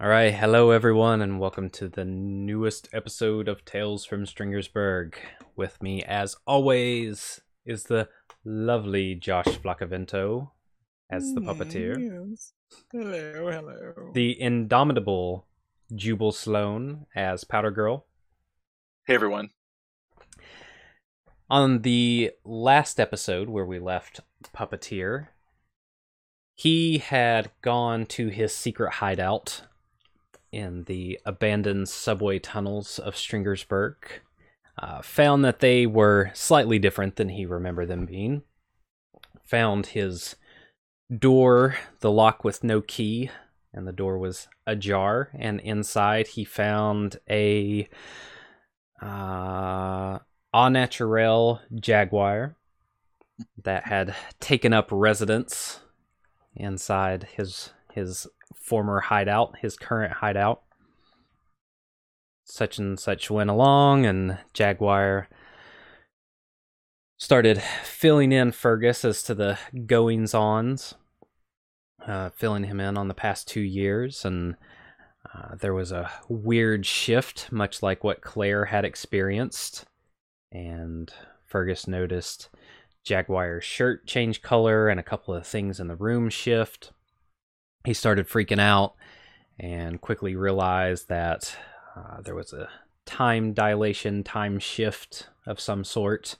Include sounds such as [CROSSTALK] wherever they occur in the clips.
All right, hello everyone, and welcome to the newest episode of Tales from Stringersburg. With me, as always, is the lovely Josh Flacavento as the puppeteer, Yes. Hello, hello. the indomitable Jubal Sloan as Powder Girl. Hey everyone. On the last episode where we left Puppeteer, he had gone to his secret hideout in the abandoned subway tunnels of Stringersburg, uh, found that they were slightly different than he remembered them being, found his door, the lock with no key, and the door was ajar, and inside he found a uh, au naturel jaguar that had taken up residence inside his his former hideout, his current hideout. Such and such went along, and Jaguar started filling in Fergus as to the goings ons, uh, filling him in on the past two years, and uh, there was a weird shift, much like what Claire had experienced. And Fergus noticed Jaguar's shirt change color and a couple of things in the room shift. He started freaking out and quickly realized that uh, there was a time dilation, time shift of some sort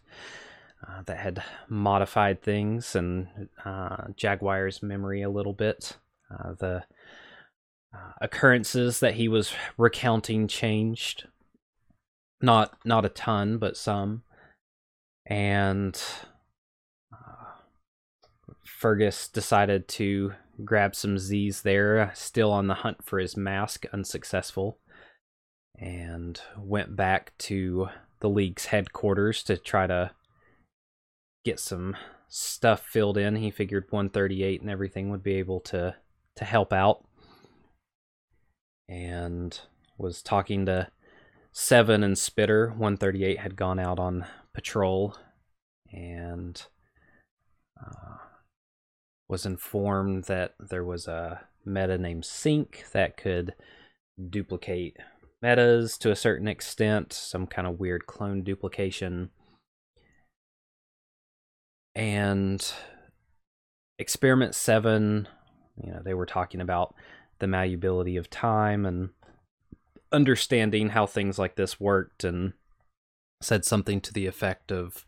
uh, that had modified things and uh, Jaguar's memory a little bit. Uh, the uh, occurrences that he was recounting changed not not a ton but some and uh, fergus decided to grab some z's there still on the hunt for his mask unsuccessful and went back to the league's headquarters to try to get some stuff filled in he figured 138 and everything would be able to to help out and was talking to Seven and Spitter. 138 had gone out on patrol and uh, was informed that there was a meta named Sync that could duplicate metas to a certain extent, some kind of weird clone duplication. And Experiment 7, you know, they were talking about the malleability of time and understanding how things like this worked and said something to the effect of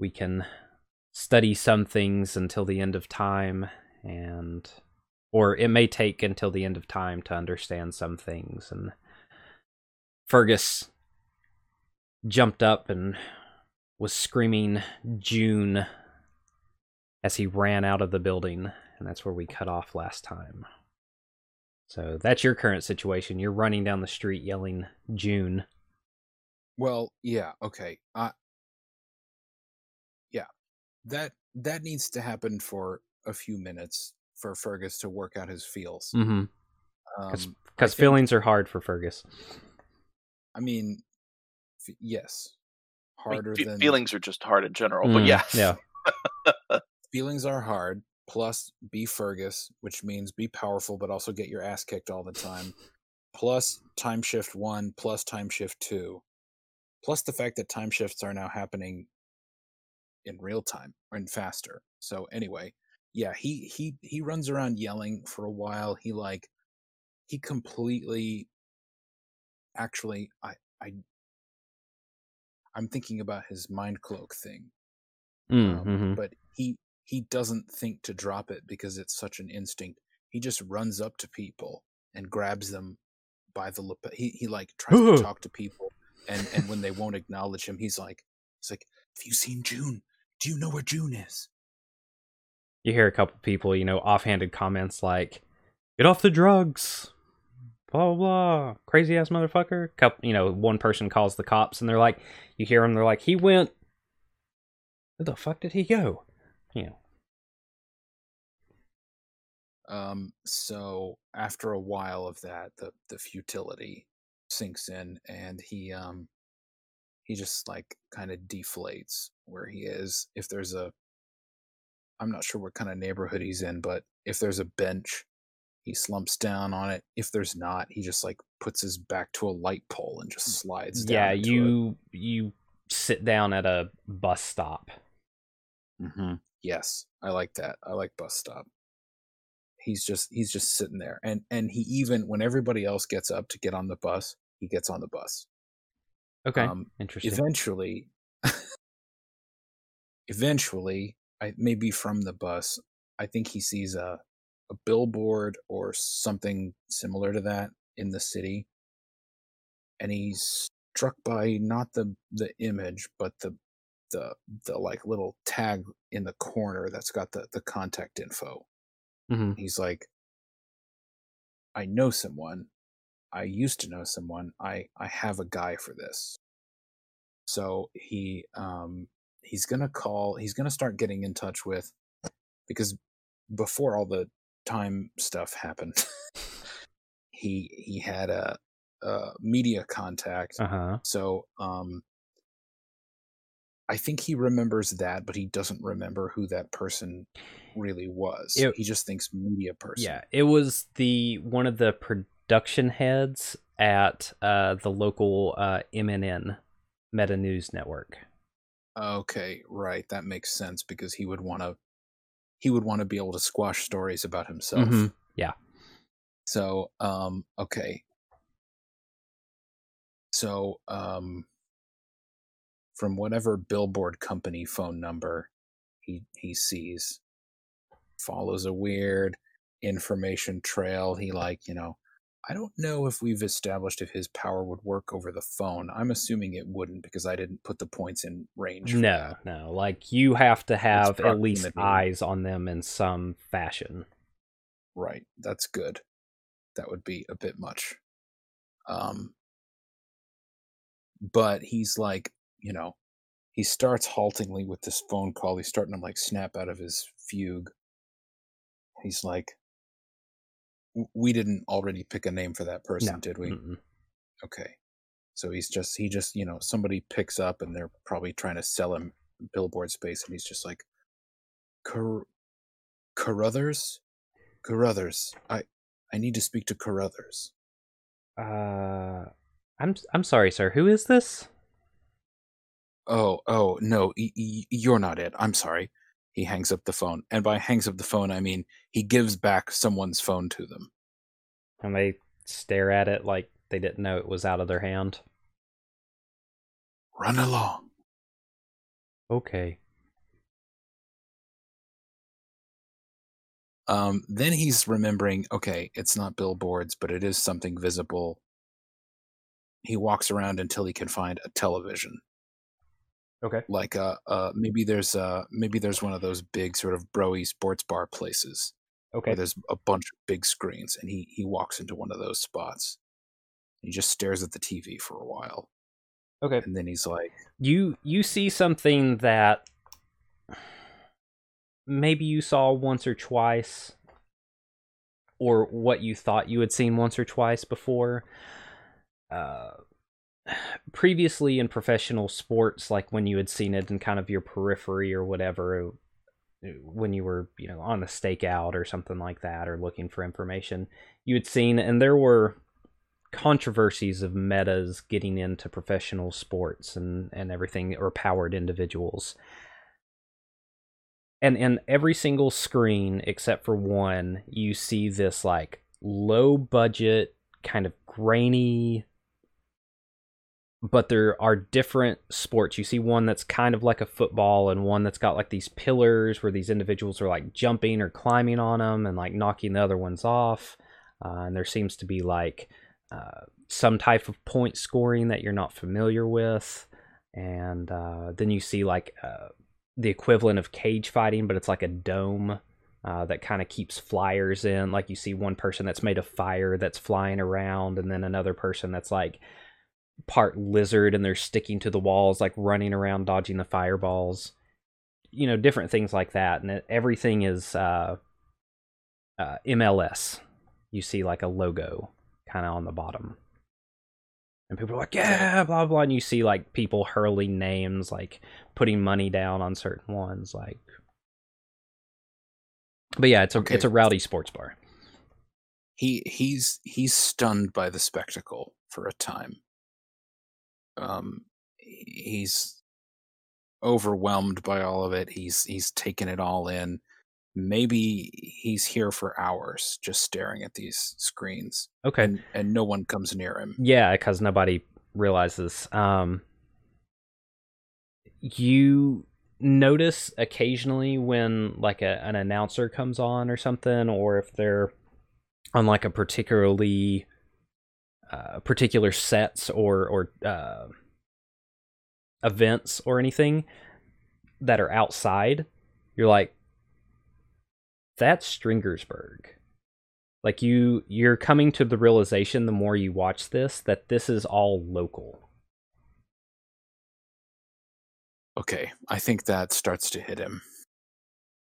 we can study some things until the end of time and or it may take until the end of time to understand some things and Fergus jumped up and was screaming June as he ran out of the building and that's where we cut off last time. So that's your current situation. You're running down the street yelling June. Well, yeah, okay. Yeah. That that needs to happen for a few minutes for Fergus to work out his feels. Mm-hmm. Um, Because think- feelings are hard for Fergus. I mean, f- yes. I mean, Harder than feelings are just hard in general, Mm, but yes. yeah. [LAUGHS] feelings are hard. Plus, be Fergus, which means be powerful, but also get your ass kicked all the time. plus, time shift one, plus time shift two. Plus, the fact that time shifts are now happening in real time and faster. So, anyway, yeah, he he he runs around yelling for a while. He like he completely actually I I I'm thinking about his mind cloak thing Mm, um, mhm. but he he doesn't think to drop it because it's such an instinct. He just runs up to people and grabs them by the. He he like tries to talk to people, and and when they won't acknowledge him, he's like he's like, "Have you seen June? Do you know where June is?" You hear a couple people, you know, offhanded comments like, "Get off the drugs." Blah blah blah. Crazy ass motherfucker. Couple, you know, one person calls the cops, and they're like, you hear them. They're like, he went. Where the fuck did he go? You know. Um, so after a while of that, the the futility sinks in, and he um he just like kind of deflates where he is. If there's a, I'm not sure what kind of neighborhood he's in, but if there's a bench he slumps down on it. If there's not, he just like puts his back to a light pole and just slides down. yeah, you you sit down at a bus stop. It. hmm Yes, I like that. I like bus stop. He's just he's just sitting there, and and he even when everybody else gets up to get on the bus, he gets on the bus. Okay, Um, interesting. eventually [LAUGHS] eventually i maybe from the bus i think he sees a a billboard or something similar to that in the city. And he's struck by not the the image but the the the like little tag in the corner that's got the the contact info. Hmm he's like i know someone i used to know someone i i have a guy for this so he um he's gonna call he's gonna start getting in touch with because before all the time stuff happened [LAUGHS] he he had a, a media contact Uh huh. so um I think he remembers that, but he doesn't remember who that person really was. It- he just thinks media person. Yeah, it was the one of the production heads at uh, the local uh, MNN Meta News Network. Okay, right. That makes sense because he would want to he would want to be able to squash stories about himself. Mhm, yeah. So, um okay. So, um from whatever billboard company phone number he he sees follows a weird information trail. He like, you know, I don't know if we've established if his power would work over the phone. I'm assuming it wouldn't because I didn't put the points in range. No, that. no, like you have to have at least eyes on them in some fashion. Right. That's good. That would be a bit much. Um but he's like, you know, he starts haltingly with this phone call. He's starting to like snap out of his fugue. He's like "W- we didn't already pick a name for that person, No. did we? Mm-mm. Okay. So he's just he just, you know, somebody picks up and they're probably trying to sell him billboard space and he's just like Car- Carruthers? Carruthers. I I need to speak to Carruthers. Uh, I'm I'm sorry, sir. Who is this? Oh, oh, no, y- y- you're not it. I'm sorry. He hangs up the phone. And by hangs up the phone, I mean he gives back someone's phone to them. And they stare at it like they didn't know it was out of their hand. Run along. Okay. Um, then he's remembering, okay, it's not billboards, but it is something visible. He walks around until he can find a television. Okay. Like uh, uh maybe there's uh maybe there's one of those big sort of broy sports bar places Okay. there's a bunch of big screens and he he walks into one of those spots. He just stares at the TV for a while. Okay. And then he's like, You you see something that maybe you saw once or twice or what you thought you had seen once or twice before. Uh previously in professional sports like when you had seen it in kind of your periphery or whatever when you were you know on a stakeout or something like that or looking for information you had seen and there were controversies of metas getting into professional sports and and everything or powered individuals. And in every single screen except for one you see this like low budget kind of grainy but there are different sports. You see one that's kind of like a football, and one that's got like these pillars where these individuals are like jumping or climbing on them and like knocking the other ones off. Uh, and there seems to be like uh, some type of point scoring that you're not familiar with. And uh, then you see like uh, the equivalent of cage fighting, but it's like a dome uh, that kind of keeps flyers in. Like you see one person that's made of fire that's flying around, and then another person that's like part lizard and they're sticking to the walls, like running around dodging the fireballs. You know, different things like that, and it, everything is uh, uh, MSL. You see like a logo kind of on the bottom. And people are like, yeah, blah blah. And you see like people hurling names, like putting money down on certain ones, like. But yeah, it's a Okay. it's a rowdy sports bar. he he's he's stunned by the spectacle for a time. Um, he's overwhelmed by all of it. He's he's taken it all in. Maybe he's here for hours just staring at these screens, Okay. and and no one comes near him. Yeah, because nobody realizes. Um, you notice occasionally when like a, an announcer comes on or something, or if they're on like a particularly uh, particular sets or or uh, events or anything that are outside, you're like, that's Stringersburg like you you're coming to the realization the more you watch this that this is all local Okay, I think that starts to hit him.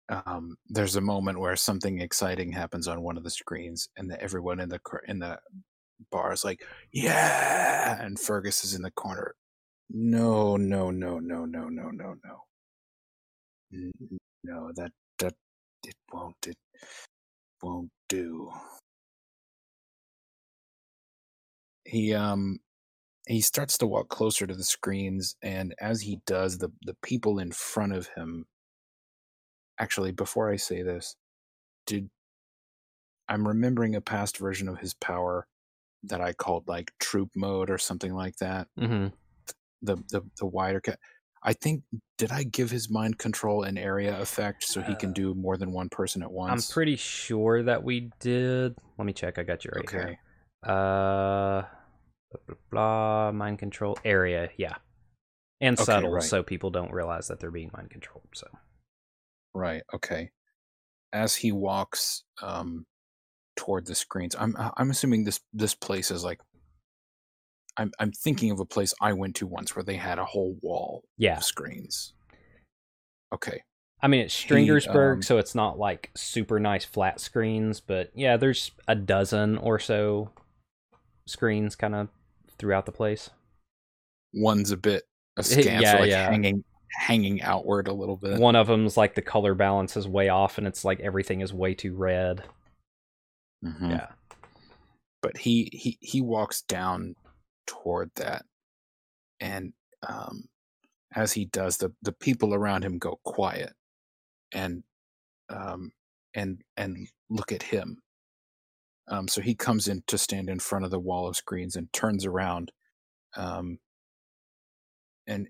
Um, there's a moment where something exciting happens on one of the screens, and the, everyone in the in the bar is like, "Yeah!" and Fergus is in the corner. No, no, no, no, no, no, no, no. No, that that it won't it won't do. He um he starts to walk closer to the screens and as he does the the people in front of him actually before i say this did i'm remembering a past version of his power that i called like troop mode or something like that mm-hmm. the the, the wider cat i think did i give his mind control an area effect so he can Uh, do more than one person at once? i'm pretty sure that we did let me check i got you right okay here uh blah, blah, blah mind control area yeah and Okay, subtle right. so people don't realize that they're being mind controlled so Right. Okay. As he walks um toward the screens, I'm I'm assuming this this place is like I'm I'm thinking of a place I went to once where they had a whole wall yeah of screens. Okay. I mean, it's Stringersburg, um, so it's not like super nice flat screens, but yeah, there's a dozen or so screens kind of throughout the place. One's a bit askance, Yeah, like yeah. hanging hanging outward a little bit. One of them's like the color balance is way off, and it's like everything is way too red. Mhm. Yeah. But he he he walks down toward that, and um, as he does, the the people around him go quiet, and um, and and look at him. Um, so he comes in to stand in front of the wall of screens and turns around, um, and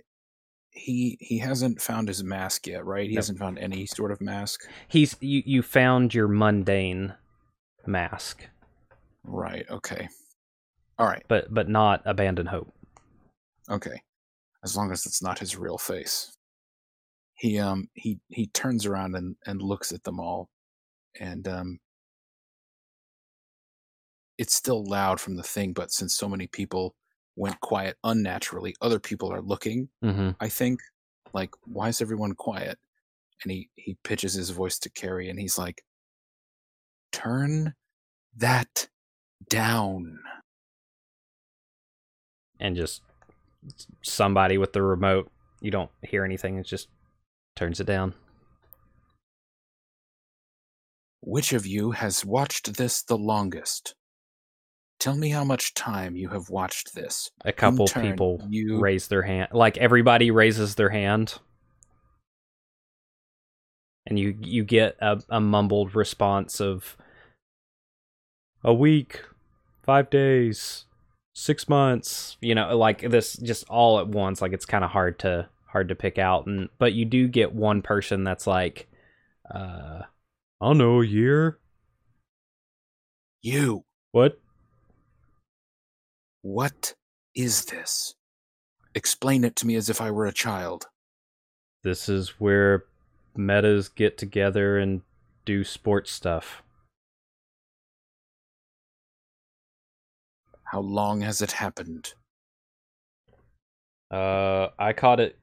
he he hasn't found his mask yet, right? He No. hasn't found any sort of mask, He's you. You found your mundane mask, right? Okay, all right, but but not abandon hope. okay. As long as it's not his real face. He um he he turns around and and looks at them all, and um. It's still loud from the thing, but since so many people went quiet unnaturally, other people are looking Mm-hmm. I think. Like, why is everyone quiet? And he he pitches his voice to carry, and he's like, "Turn that down." And just somebody with the remote, you don't hear anything. It just turns it down. Which of you has watched this the longest? Tell me how much time you have watched this. A couple turn, people you- raise their hand. Like everybody raises their hand. And you you get a, a mumbled response of a week, five days, six months, you know, like this just all at once. Like it's kind of hard to hard to pick out. And but you do get one person that's like, uh, I don't know, a year. You, What? what is this? Explain it to me as if I were a child. This is where metas get together and do sports stuff. How long has it happened? Uh, I caught it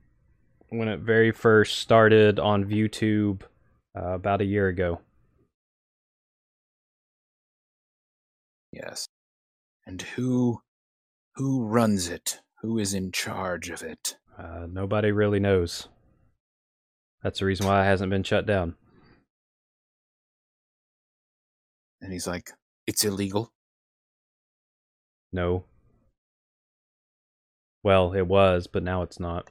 when it very first started on ViewTube uh, about a year ago. Yes. And who who runs it? Who is in charge of it? Uh, nobody really knows. That's the reason why it hasn't been shut down. And he's like, It's illegal. No. Well, it was, but now it's not.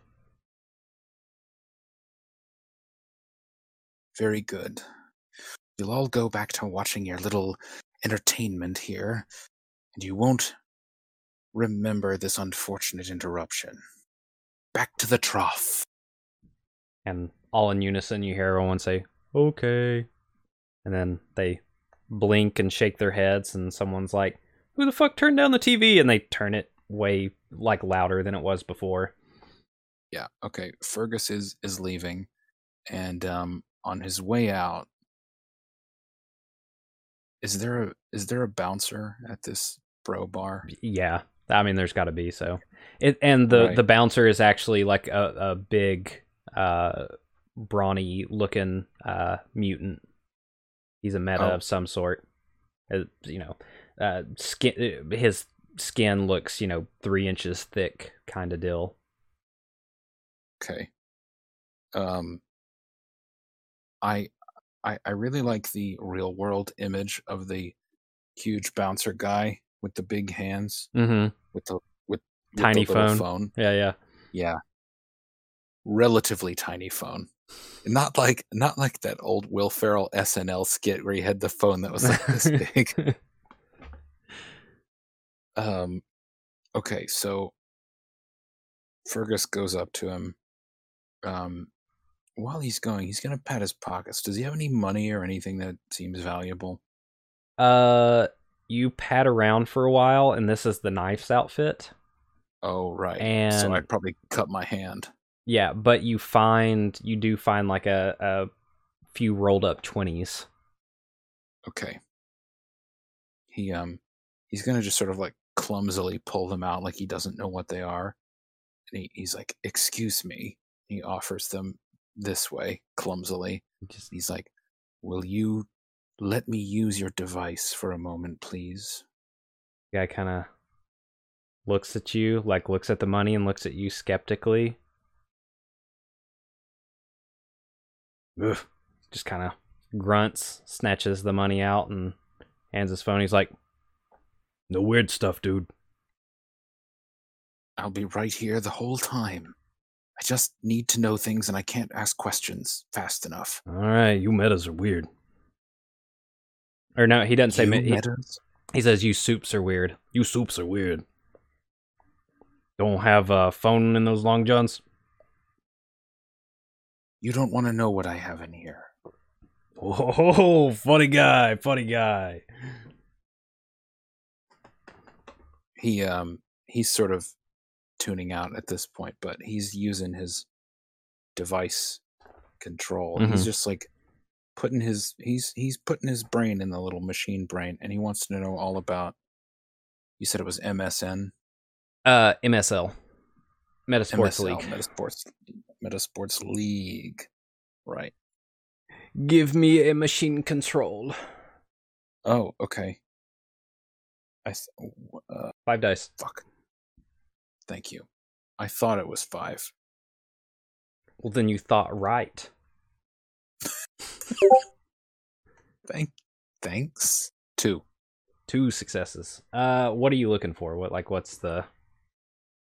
Very good. You'll all go back to watching your little entertainment here, and you won't remember this unfortunate interruption. Back to the trough. And all in unison, you hear everyone say, okay. And then they blink and shake their heads, and someone's like, who the fuck turned down the TV? And they turn it way like louder than it was before. Yeah, okay. Fergus is is leaving, and um, on his way out, is there a is there a bouncer at this bro bar? Yeah. I mean, there's got to be so. It and the Right. the bouncer is actually like a, a big, uh, brawny looking uh mutant. He's a meta Oh. of some sort. Uh, you know, uh, skin. His skin looks you know three inches thick, kind of deal. Okay. Um I I I really like the real world image of the huge bouncer guy with the big hands Mm-hmm. with the with, with Tiny the phone. phone. Yeah, yeah. Yeah. Relatively tiny phone. Not like not like that old Will Ferrell SNL skit where he had the phone that was like this [LAUGHS] big. Um okay, so Fergus goes up to him. Um while he's going, he's gonna pat his pockets. Does he have any money or anything that seems valuable? uh, you pat around for a while, and this is the knife's outfit. Oh right. And so I'd probably cut my hand. Yeah, but you find you do find like a, a few rolled up twenties. Okay. He um he's gonna just sort of like clumsily pull them out like he doesn't know what they are. And he, he's like, excuse me. He offers them this way, clumsily. Just He's like, Will you let me use your device for a moment, please? guy kind of looks at you, like looks at the money and looks at you skeptically. Ugh. Just kind of grunts, snatches the money out, and hands his phone. He's like, "No weird stuff, dude." I'll be right here the whole time. I just need to know things and I can't ask questions fast enough. All right, you metas are weird. Or no, he doesn't say. You me- metas? he says you soups are weird. You soups are weird. Don't have a phone in those long johns. You don't want to know what I have in here. Oh, funny guy, funny guy. he um he's sort of tuning out at this point but he's using his device control he's Mhm. just like putting his he's he's putting his brain in the little machine brain and he wants to know all about you said it was msn Uh, MSL, Metasports MSL, League. metasports metasports league right Give me a machine control. oh okay i th- uh, Five dice. fuck thank you i thought it was five Well, then you thought right. [LAUGHS] thank thanks two Two successes. Uh, what are you looking for? What like what's the?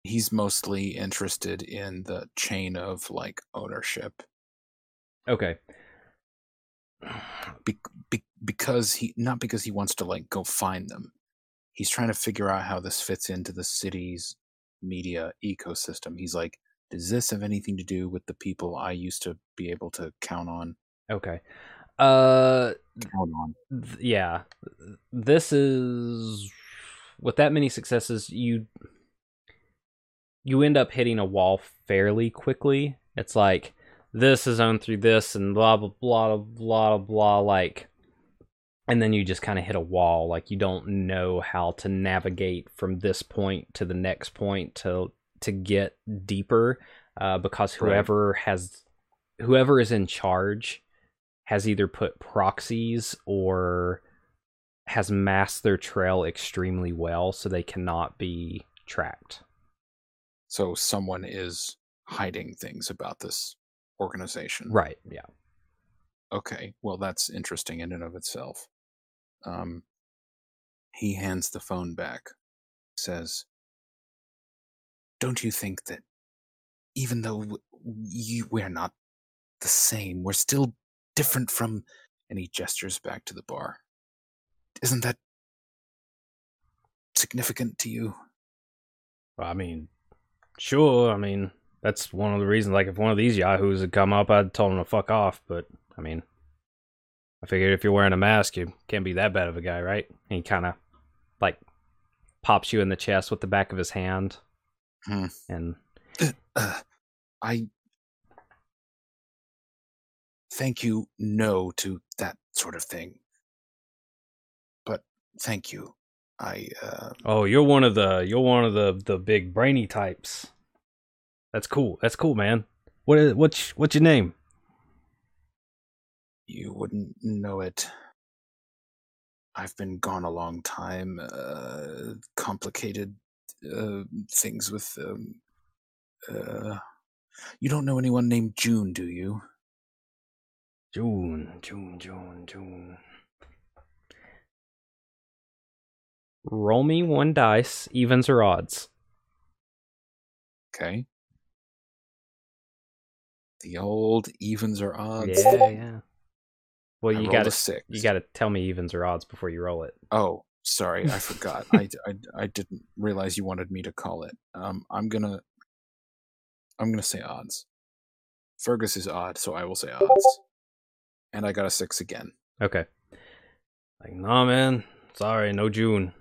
He's mostly interested in the chain of like ownership Okay. be- be- because he not because he wants to like go find them he's trying to figure out how this fits into the city's media ecosystem he's like does this have anything to do with the people i used to be able to count on Okay. Uh, count on th- yeah. This is with that many successes, you you end up hitting a wall fairly quickly. It's like this is owned through this and blah blah blah blah blah blah. like and then you just kind of hit a wall like you don't know how to navigate from this point to the next point to to get deeper uh, because Right. whoever has whoever is in charge has either put proxies or has masked their trail extremely well so they cannot be tracked. So someone is hiding things about this organization Right, yeah. okay well that's interesting in and of itself um He hands the phone back, says, Don't you think that even though you, we're not the same, we're still different from. And he gestures back to the bar. Isn't that significant to you? I mean, sure. I mean, that's one of the reasons. Like, if one of these yahoos had come up, I'd told him to fuck off. But I mean, I figured if you're wearing a mask, you can't be that bad of a guy, right? And he kind of like pops you in the chest with the back of his hand, Hmm. and Uh, I thank you no to that sort of thing. But thank you. I uh oh, you're one of the you're one of the the big brainy types. That's cool. That's cool, man. What is what's what's your name? you wouldn't know it. I've been gone a long time. Uh complicated uh things with um uh you don't know anyone named June, do you? June, June, June, June. Roll me one dice, evens or odds. Okay. The old evens or odds. Yeah, yeah. Well, I you gotta a six. you gotta tell me evens or odds before you roll it. Oh, sorry, I forgot. [LAUGHS] I, I, I didn't realize you wanted me to call it. Um, I'm gonna I'm gonna say odds. Fergus is odd, so I will say odds. And I got a six again. Okay. Like, nah, man. Sorry, no June.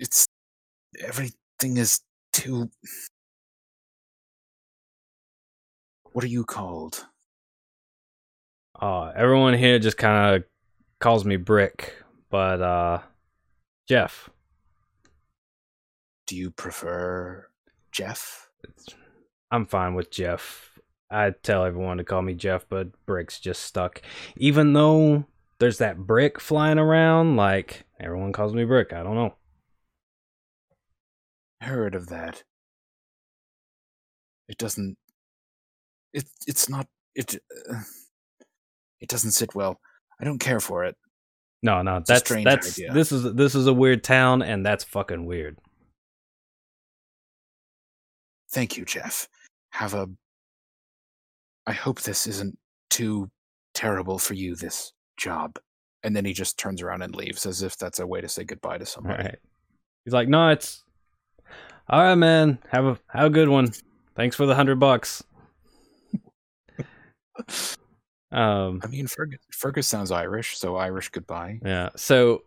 It's everything is too. What are you called? Uh, everyone here just kind of calls me Brick, but uh, Jeff. Do you prefer Jeff? I'm fine with Jeff. I tell everyone to call me Jeff, but Brick's just stuck. Even though there's that brick flying around, like everyone calls me Brick. I don't know. Heard of that? It doesn't. It it's not it. Uh, it doesn't sit well. I don't care for it. No, no, a that's strange that's idea. this is this is a weird town, and that's fucking weird. Thank you, Jeff. Have a. I hope this isn't too terrible for you, this job. And then he just turns around and leaves as if that's a way to say goodbye to somebody. right. He's like, no, it's all right, man. Have a have a good one. Thanks for the hundred bucks. [LAUGHS] Um, I mean, Fergus, Fergus sounds Irish, so Irish goodbye. yeah. So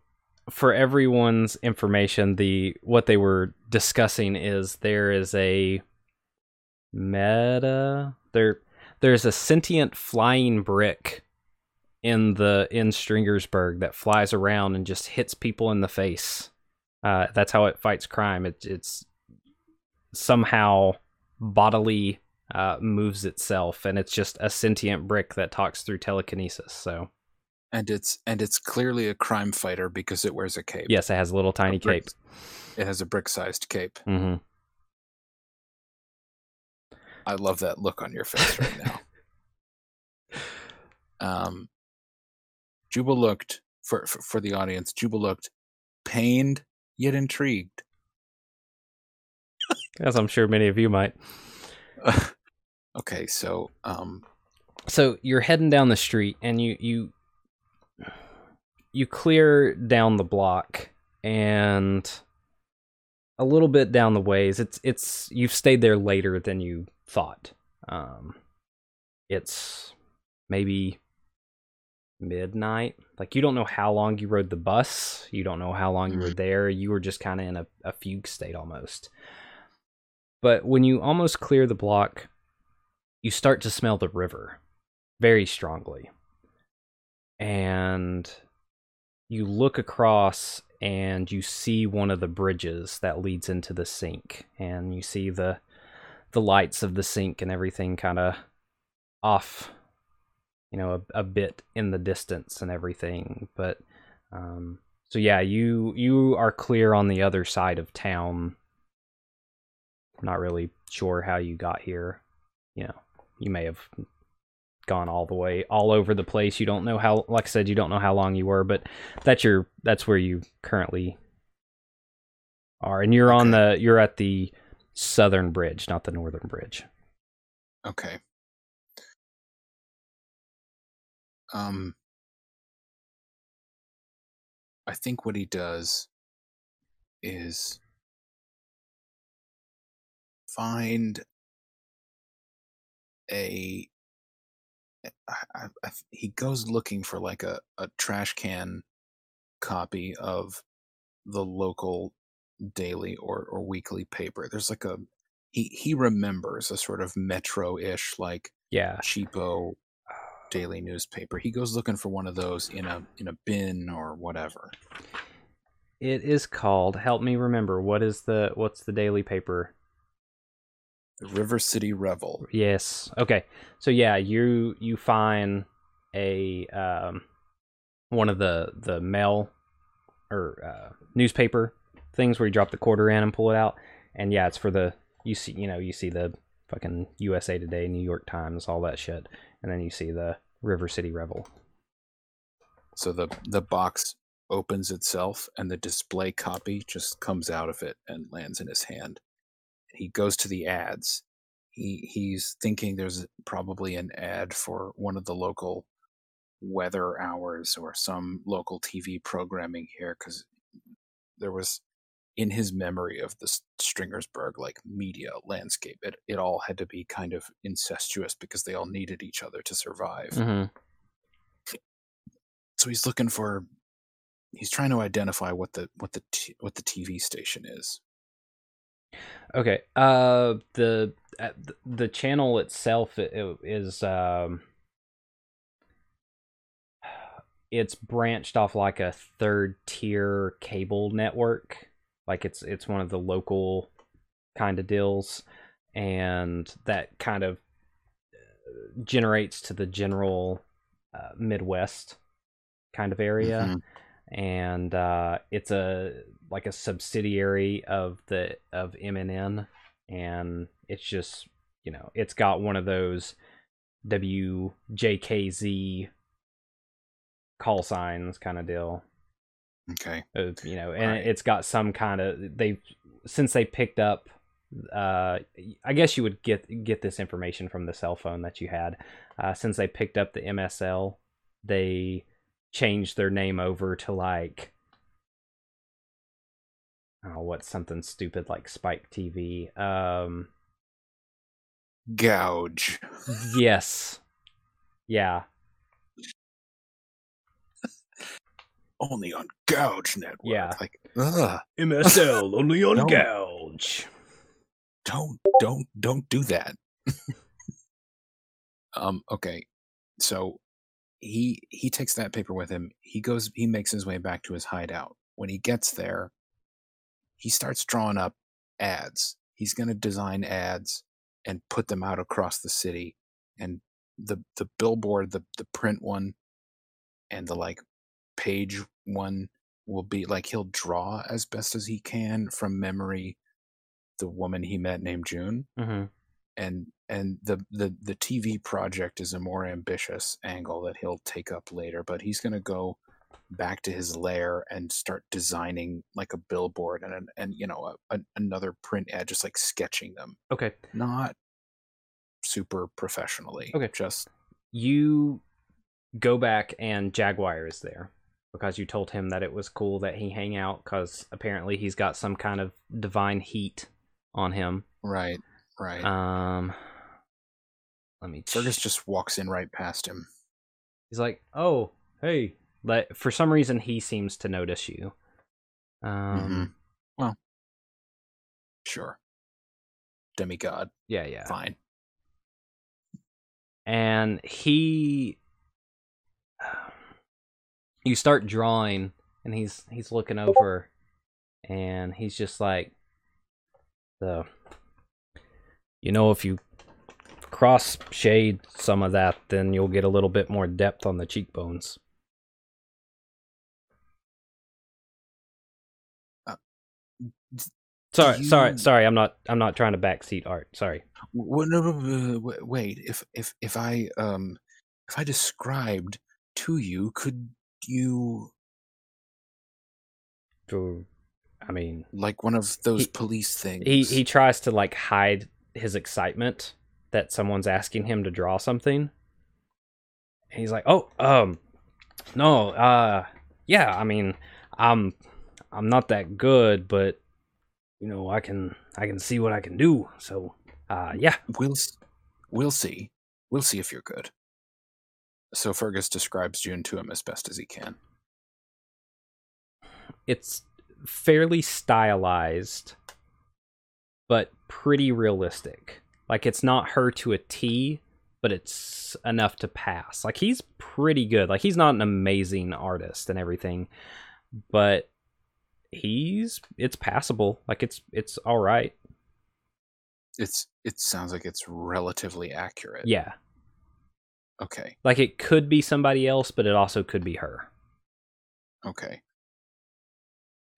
for everyone's information, the what they were discussing is there is a meta there there's a sentient flying brick in the in Stringersburg that flies around and just hits people in the face. Uh, that's how it fights crime. It, it's somehow bodily uh, moves itself, and it's just a sentient brick that talks through telekinesis. So And it's and it's clearly a crime fighter because it wears a cape. yes, it has a little tiny brick. cape. It has a brick-sized cape. Mm-hmm. I love that look on your face right now. [LAUGHS] um, Jubal looked for, for for the audience. Jubal looked pained yet intrigued. As I'm sure many of you might. [LAUGHS] okay, so um, so you're heading down the street and you you you clear down the block and a little bit down the ways. It's it's you've stayed there later than you thought. Um it's maybe midnight. Like you don't know how long you rode the bus. You don't know how long you were there. You were just kind of in a, a fugue state almost but when you almost clear the block you start to smell the river very strongly. And you look across and you see one of the bridges that leads into the sink. And you see the the lights of the sink and everything kind of off you know a, a bit in the distance and everything. But um so yeah you you are clear on the other side of town not really sure how you got here you know you may have gone all the way all over the place. You don't know how, like I said, you don't know how long you were, but that's your that's where you currently are, and you're on the you're at the southern bridge, not the northern bridge. Okay. Um, I think what he does is find a. Eh, I, I, I, he goes looking for like a, a trash can copy of the local daily or, or weekly paper. There's like a he he remembers a sort of metro-ish like Yeah, cheapo daily newspaper. He goes looking for one of those in a in a bin or whatever. it is called. Help me remember. What is the what's the daily paper? The River City Revel. Yes. Okay. So yeah, you you find a um one of the the mail or uh, newspaper things where you drop the quarter in and pull it out, and yeah, it's for the you see you know you see the fucking USA Today, New York Times, all that shit, and then you see the River City Revel. So the the box opens itself and the display copy just comes out of it and lands in his hand. He goes to the ads. He he's thinking there's probably an ad for one of the local weather hours or some local TV programming here because there was in his memory of the Stringersburg like media landscape it it all had to be kind of incestuous because they all needed each other to survive Mm-hmm. so he's looking for he's trying to identify what the what the t- what the TV station is Okay. Uh, the uh, the channel itself is um, it's branched off like a third tier cable network. Like it's it's one of the local kind of deals, and that kind of uh, generates to the general uh, Midwest kind of area Mhm. And uh, it's a like a subsidiary of the of MNN, and it's just you know it's got one of those WJKZ call signs kind of deal. okay Uh, you know, and Right. it's got some kind of they since they picked up. Uh, I guess you would get get this information from the cell phone that you had. Uh, since they picked up the MSL, they changed their name over to like oh what's something stupid like Spike TV. Um gouge yes. Yeah. [LAUGHS] only on gouge network Yeah. like ugh, MSL [LAUGHS] only on No. Gouge. don't don't don't do that [LAUGHS] um okay so he he takes that paper with him he goes he makes his way back to his hideout. When he gets there he starts drawing up ads. He's going to design ads and put them out across the city and the the billboard the the print one and the like page one will be like he'll draw as best as he can from memory the woman he met named June. Mm-hmm. And and the the the TV project is a more ambitious angle that he'll take up later but he's going to go back to his lair and start designing like a billboard and an, and you know a, a, another print ad just like sketching them Okay. not super professionally Okay. just You go back and Jaguar is there because you told him that it was cool that he hang out because apparently he's got some kind of divine heat on him. right right Um, let me. Fergus just walks in right past him He's like, "Oh, hey!" But for some reason, he seems to notice you. Um, well. sure demigod yeah, yeah. fine and he [SIGHS] you start drawing and he's he's looking over and he's just like the you know if you cross shade some of that then you'll get a little bit more depth on the cheekbones Uh, sorry sorry you- sorry i'm not i'm not trying to backseat art sorry W- no, no, no, wait if if if i um if I described to you, could you I mean, like one of those He- police things? he he tries to like hide his excitement that someone's asking him to draw something. And he's like, "Oh, um, no, uh, yeah. I mean, I'm I'm not that good, but you know, I can I can see what I can do. So, uh, yeah, We'll we'll see. We'll see if you're good. So Fergus describes June to him as best as he can. it's fairly stylized, but pretty realistic. Like it's not her to a T, but it's enough to pass. Like he's pretty good. Like he's not an amazing artist and everything, but he's it's passable. Like it's it's all right. It's it sounds like it's relatively accurate. Yeah. Okay. Like it could be somebody else, but it also could be her. Okay.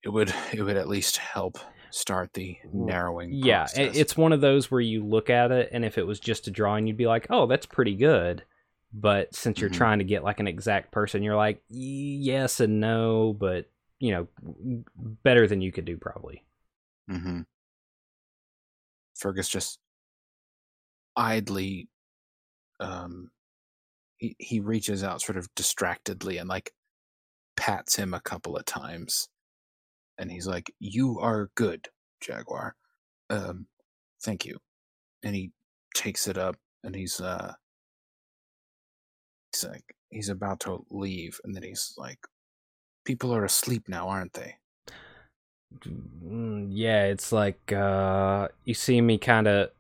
It would it would at least help start the narrowing. Yeah, process. it's one of those where you look at it, and if it was just a drawing, you'd be like, "Oh, that's pretty good." But since you're Mhm. trying to get like an exact person, you're like, "Yes and no," but you know, better than you could do probably. Mm-hmm. Fergus just idly, um, he he reaches out sort of distractedly and like pats him a couple of times, and he's like, "You are good, Jaguar. Um, thank you." And he takes it up, and he's uh, he's like, he's about to leave, and then he's like, "People are asleep now, aren't they?" Mm, Yeah, it's like uh you see me kind of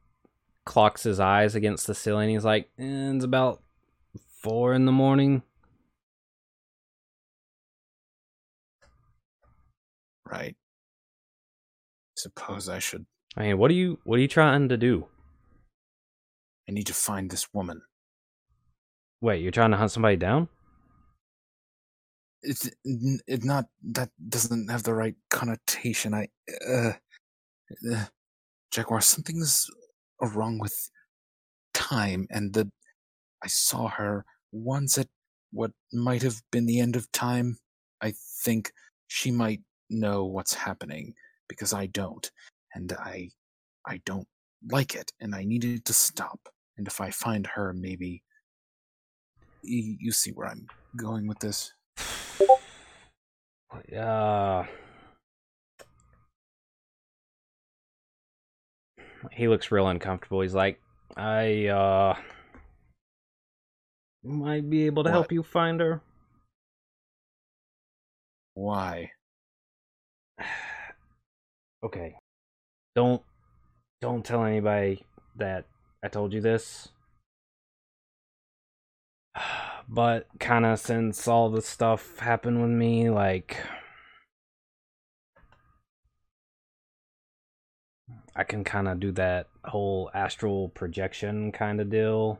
clocks his eyes against the ceiling. He's like, eh, "It's about four in the morning." Right. Suppose I should. I mean, what are you what are you trying to do? I need to find this woman. Wait, you're trying to hunt somebody down? It's it not that doesn't have the right connotation. I uh, uh Jaguar, something's wrong with time, and the I saw her once at what might have been the end of time. I think she might know what's happening because I don't, and I I don't like it, and I needed to stop. And if I find her, maybe you, you see where I'm going with this. [SIGHS] Uh He looks real uncomfortable. He's like, "I uh might be able to help you find her." Why? [SIGHS] okay. Don't don't tell anybody that I told you this. [SIGHS] But kind of since all the stuff happened with me, like I can kind of do that whole astral projection kind of deal.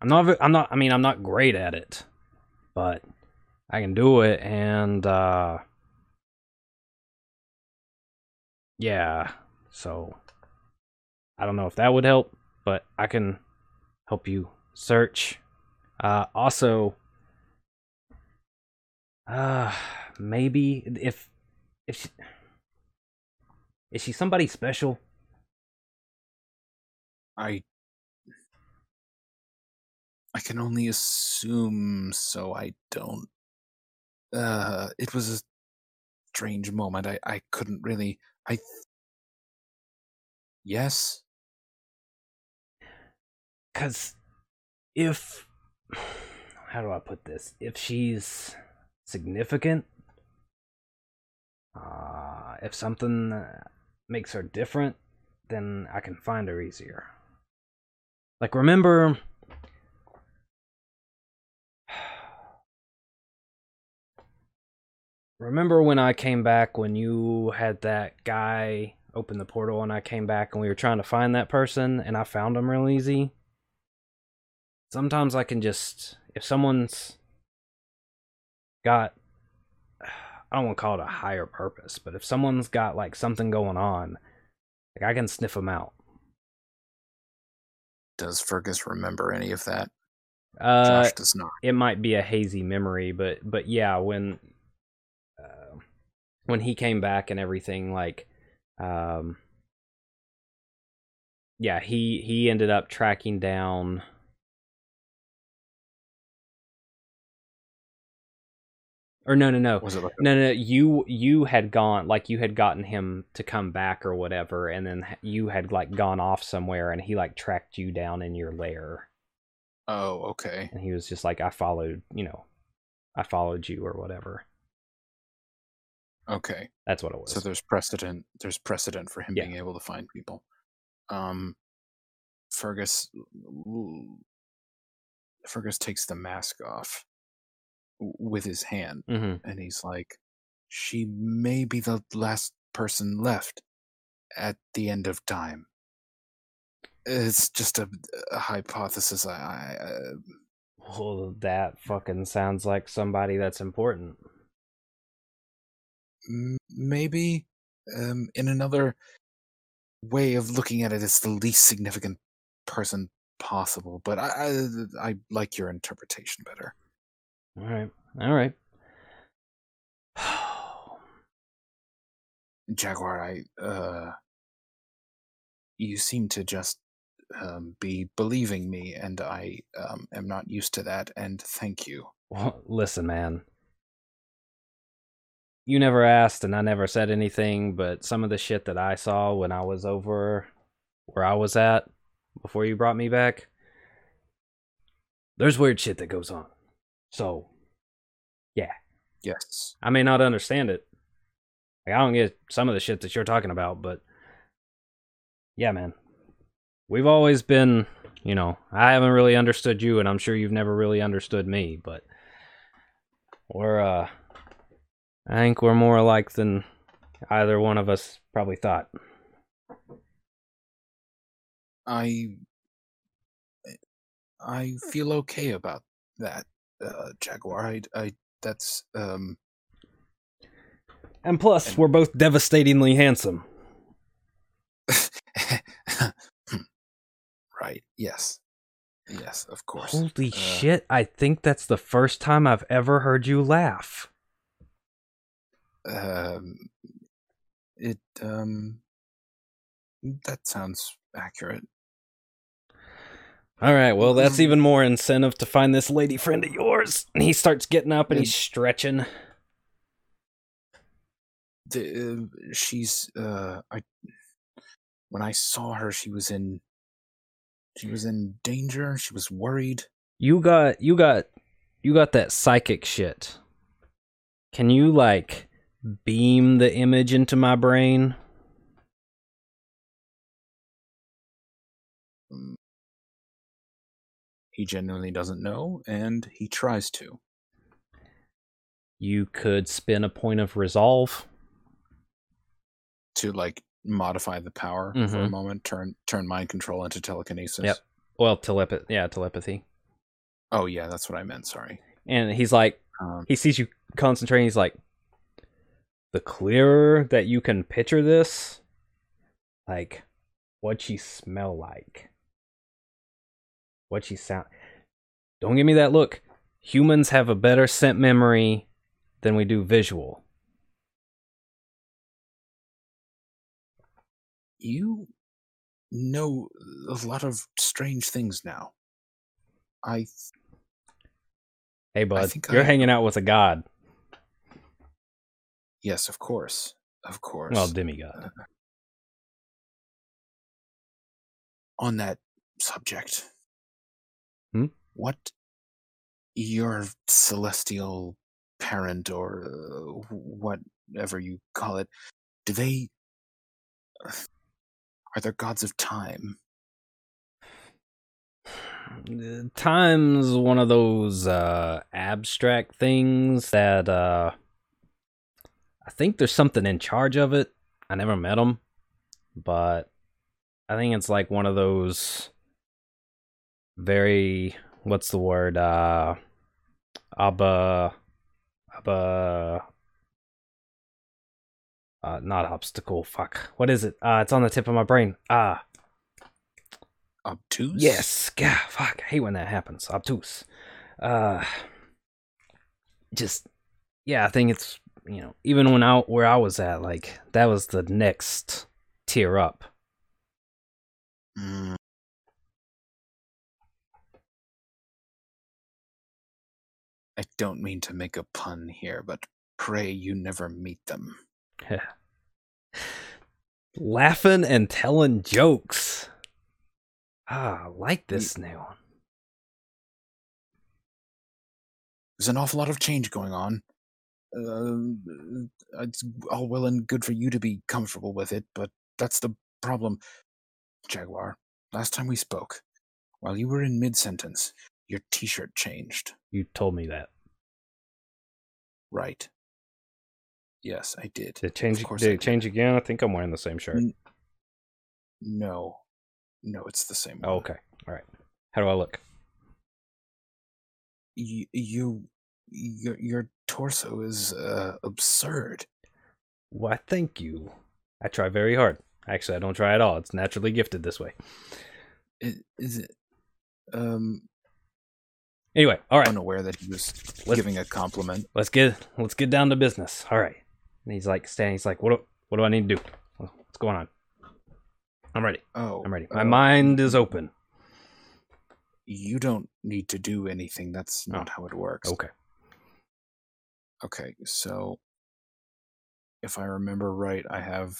I'm not I'm not I mean I'm not great at it, but I can do it and uh yeah, so I don't know if that would help, but I can help you search. Uh also uh maybe if if she, is she somebody special? I I can only assume so I don't uh it was a strange moment. I I couldn't really I th- Yes. Cuz if [SIGHS] how do I put this? If she's significant, uh if something uh, makes her different, then I can find her easier. Like remember Remember when I came back when you had that guy open the portal and I came back and we were trying to find that person and I found him real easy? Sometimes I can just if someone's got I don't want to call it a higher purpose, but if someone's got like something going on, like I can sniff them out. Does Fergus remember any of that? Uh, Josh does not. it might be a hazy memory, but but yeah, when when he came back and everything, like, um, yeah, he he ended up tracking down. Or no, no, no, Was it like a- no, no. You you had gone like you had gotten him to come back or whatever, and then you had like gone off somewhere, and he like tracked you down in your lair Oh, okay. and he was just like i followed you know i followed you or whatever Okay. that's what it was So there's precedent. There's precedent for him Yeah. being able to find people. Um, Fergus. Fergus takes the mask off with his hand, hmm and he's like, "She may be the last person left at the end of time." It's just a, a hypothesis. I, I uh, well that fucking sounds like somebody that's important maybe um, in another way of looking at it, it's the least significant person possible. But I, I, I like your interpretation better. all right all right [SIGHS] Jaguar, I, uh, you seem to just um, be believing me, and I um, am not used to that. And thank you. well, listen man you never asked and i never said anything but some of the shit that i saw when i was over where i was at before you brought me back there's weird shit that goes on so yeah. Yes. I may not understand it. Like, I don't get some of the shit that you're talking about, but yeah, man. We've always been, you know, I haven't really understood you, and I'm sure you've never really understood me, but we're, uh, I think we're more alike than either one of us probably thought. I, I feel okay about that, uh, Jaguar. I, I, that's um. And plus, we're both devastatingly handsome. [LAUGHS] right. Yes. Yes, of course. Holy Uh, shit, I think that's the first time I've ever heard you laugh. Um, it um, that sounds accurate. All right, well, that's Mm. even more incentive to find this lady friend of yours. And he starts getting up and he's stretching. The, uh, she's uh, I when I saw her, she was in she was in danger. She was worried. You got, you got, you got that psychic shit. Can you like beam the image into my brain? He genuinely doesn't know, and he tries to. You could spin a point of resolve. to like modify the power for a Mhm. moment, turn turn mind control into telekinesis. Yep. Well, telepathy. Yeah, telepathy. Oh yeah, that's what I meant. Sorry. And he's like, Um, he sees you concentrating. He's like, the clearer that you can picture this, like, what she smell like, what she sound. Don't give me that look. Humans have a better scent memory than we do visual. you know a lot of strange things now. I Hey, bud, think you're I- hanging out with a god. Yes, of course, of course. Well, demigod. on that subject, Hmm? what your celestial parent or uh, whatever you call it, do they are there gods of time? [SIGHS] Time's one of those uh, abstract things that uh, I think there's something in charge of it. I never met him, but I think it's like one of those very what's the word uh abba abba uh not obstacle fuck what is it uh it's on the tip of my brain ah Obtuse? Yes, God, fuck, I hate when that happens. Obtuse. Uh, just yeah, I think it's you know even when I where I was at, like that was the next tier up. Mm. I don't mean to make a pun here, but pray you never meet them. [LAUGHS] Laughing and telling jokes. Ah, I like this new one. There's an awful lot of change going on. Uh, it's all well and good for you to be comfortable with it, but that's the problem. Jaguar, last time we spoke, while you were in mid sentence, your t shirt changed. You told me that. Right. Yes, I did. Did it change? Did it change again? I think I'm wearing the same shirt. N- No. No, it's the same one. Oh, okay. All right. How do I look? You, you your, your torso is uh, absurd. Why, thank you. I try very hard. Actually, I don't try at all. It's naturally gifted this way. Is, is it? Um, Anyway, all right. unaware that he was Let's- giving a compliment. let's get let's get down to business. All right. And he's like standing. He's like, what do, what do I need to do? What's going on? I'm ready. Oh, I'm ready. My uh, mind is open. You don't need to do anything. That's Oh. not how it works. Okay. Okay, so if I remember right, I have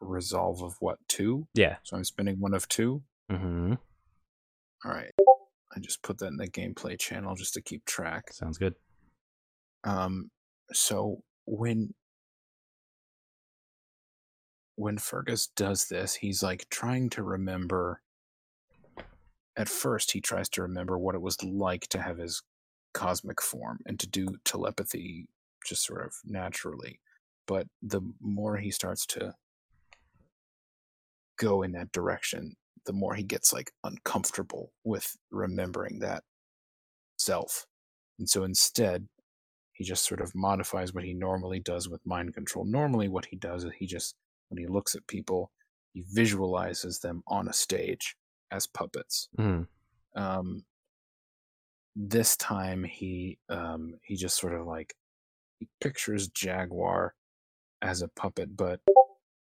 resolve of what two? Yeah. So I'm spending one of two. Mm-hmm. All right. I just put that in the gameplay channel just to keep track. Sounds good. Um, so when when Fergus does this, he's like trying to remember. At first, he tries to remember what it was like to have his cosmic form and to do telepathy just sort of naturally. But the more he starts to go in that direction, the more he gets like uncomfortable with remembering that self. And so instead, he just sort of modifies what he normally does with mind control. Normally, what he does is he just, when he looks at people, he visualizes them on a stage as puppets. Mm. Um, this time, he um, he just sort of like he pictures Jaguar as a puppet, but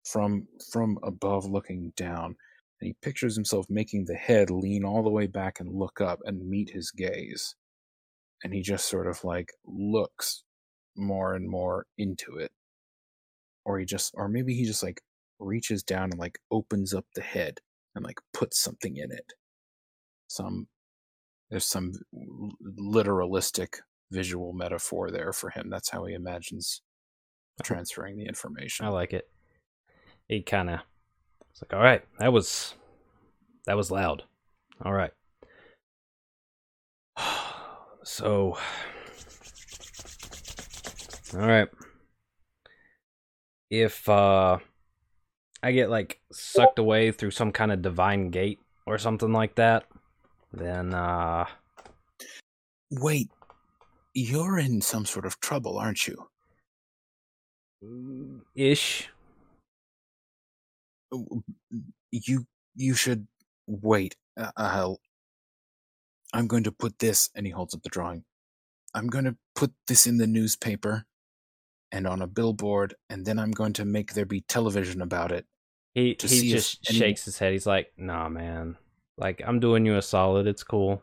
from from above looking down, and he pictures himself making the head lean all the way back and look up and meet his gaze. And he just sort of like looks more and more into it. Or he just or maybe he just like reaches down and like opens up the head and like puts something in it. Some there's some literalistic visual metaphor there for him that's how he imagines transferring the information I like it. He kind of. It's like, all right, that was that was loud. All right. [SIGHS] So, all right. If uh I get like sucked away through some kind of divine gate or something like that, then uh wait you're in some sort of trouble aren't you ish. you you should wait. Uh, I'll. I'm going to put this, and he holds up the drawing. I'm going to put this in the newspaper, and on a billboard, and then I'm going to make there be television about it. he he just any- shakes his head. He's like, "Nah, man. Like I'm doing you a solid. It's cool."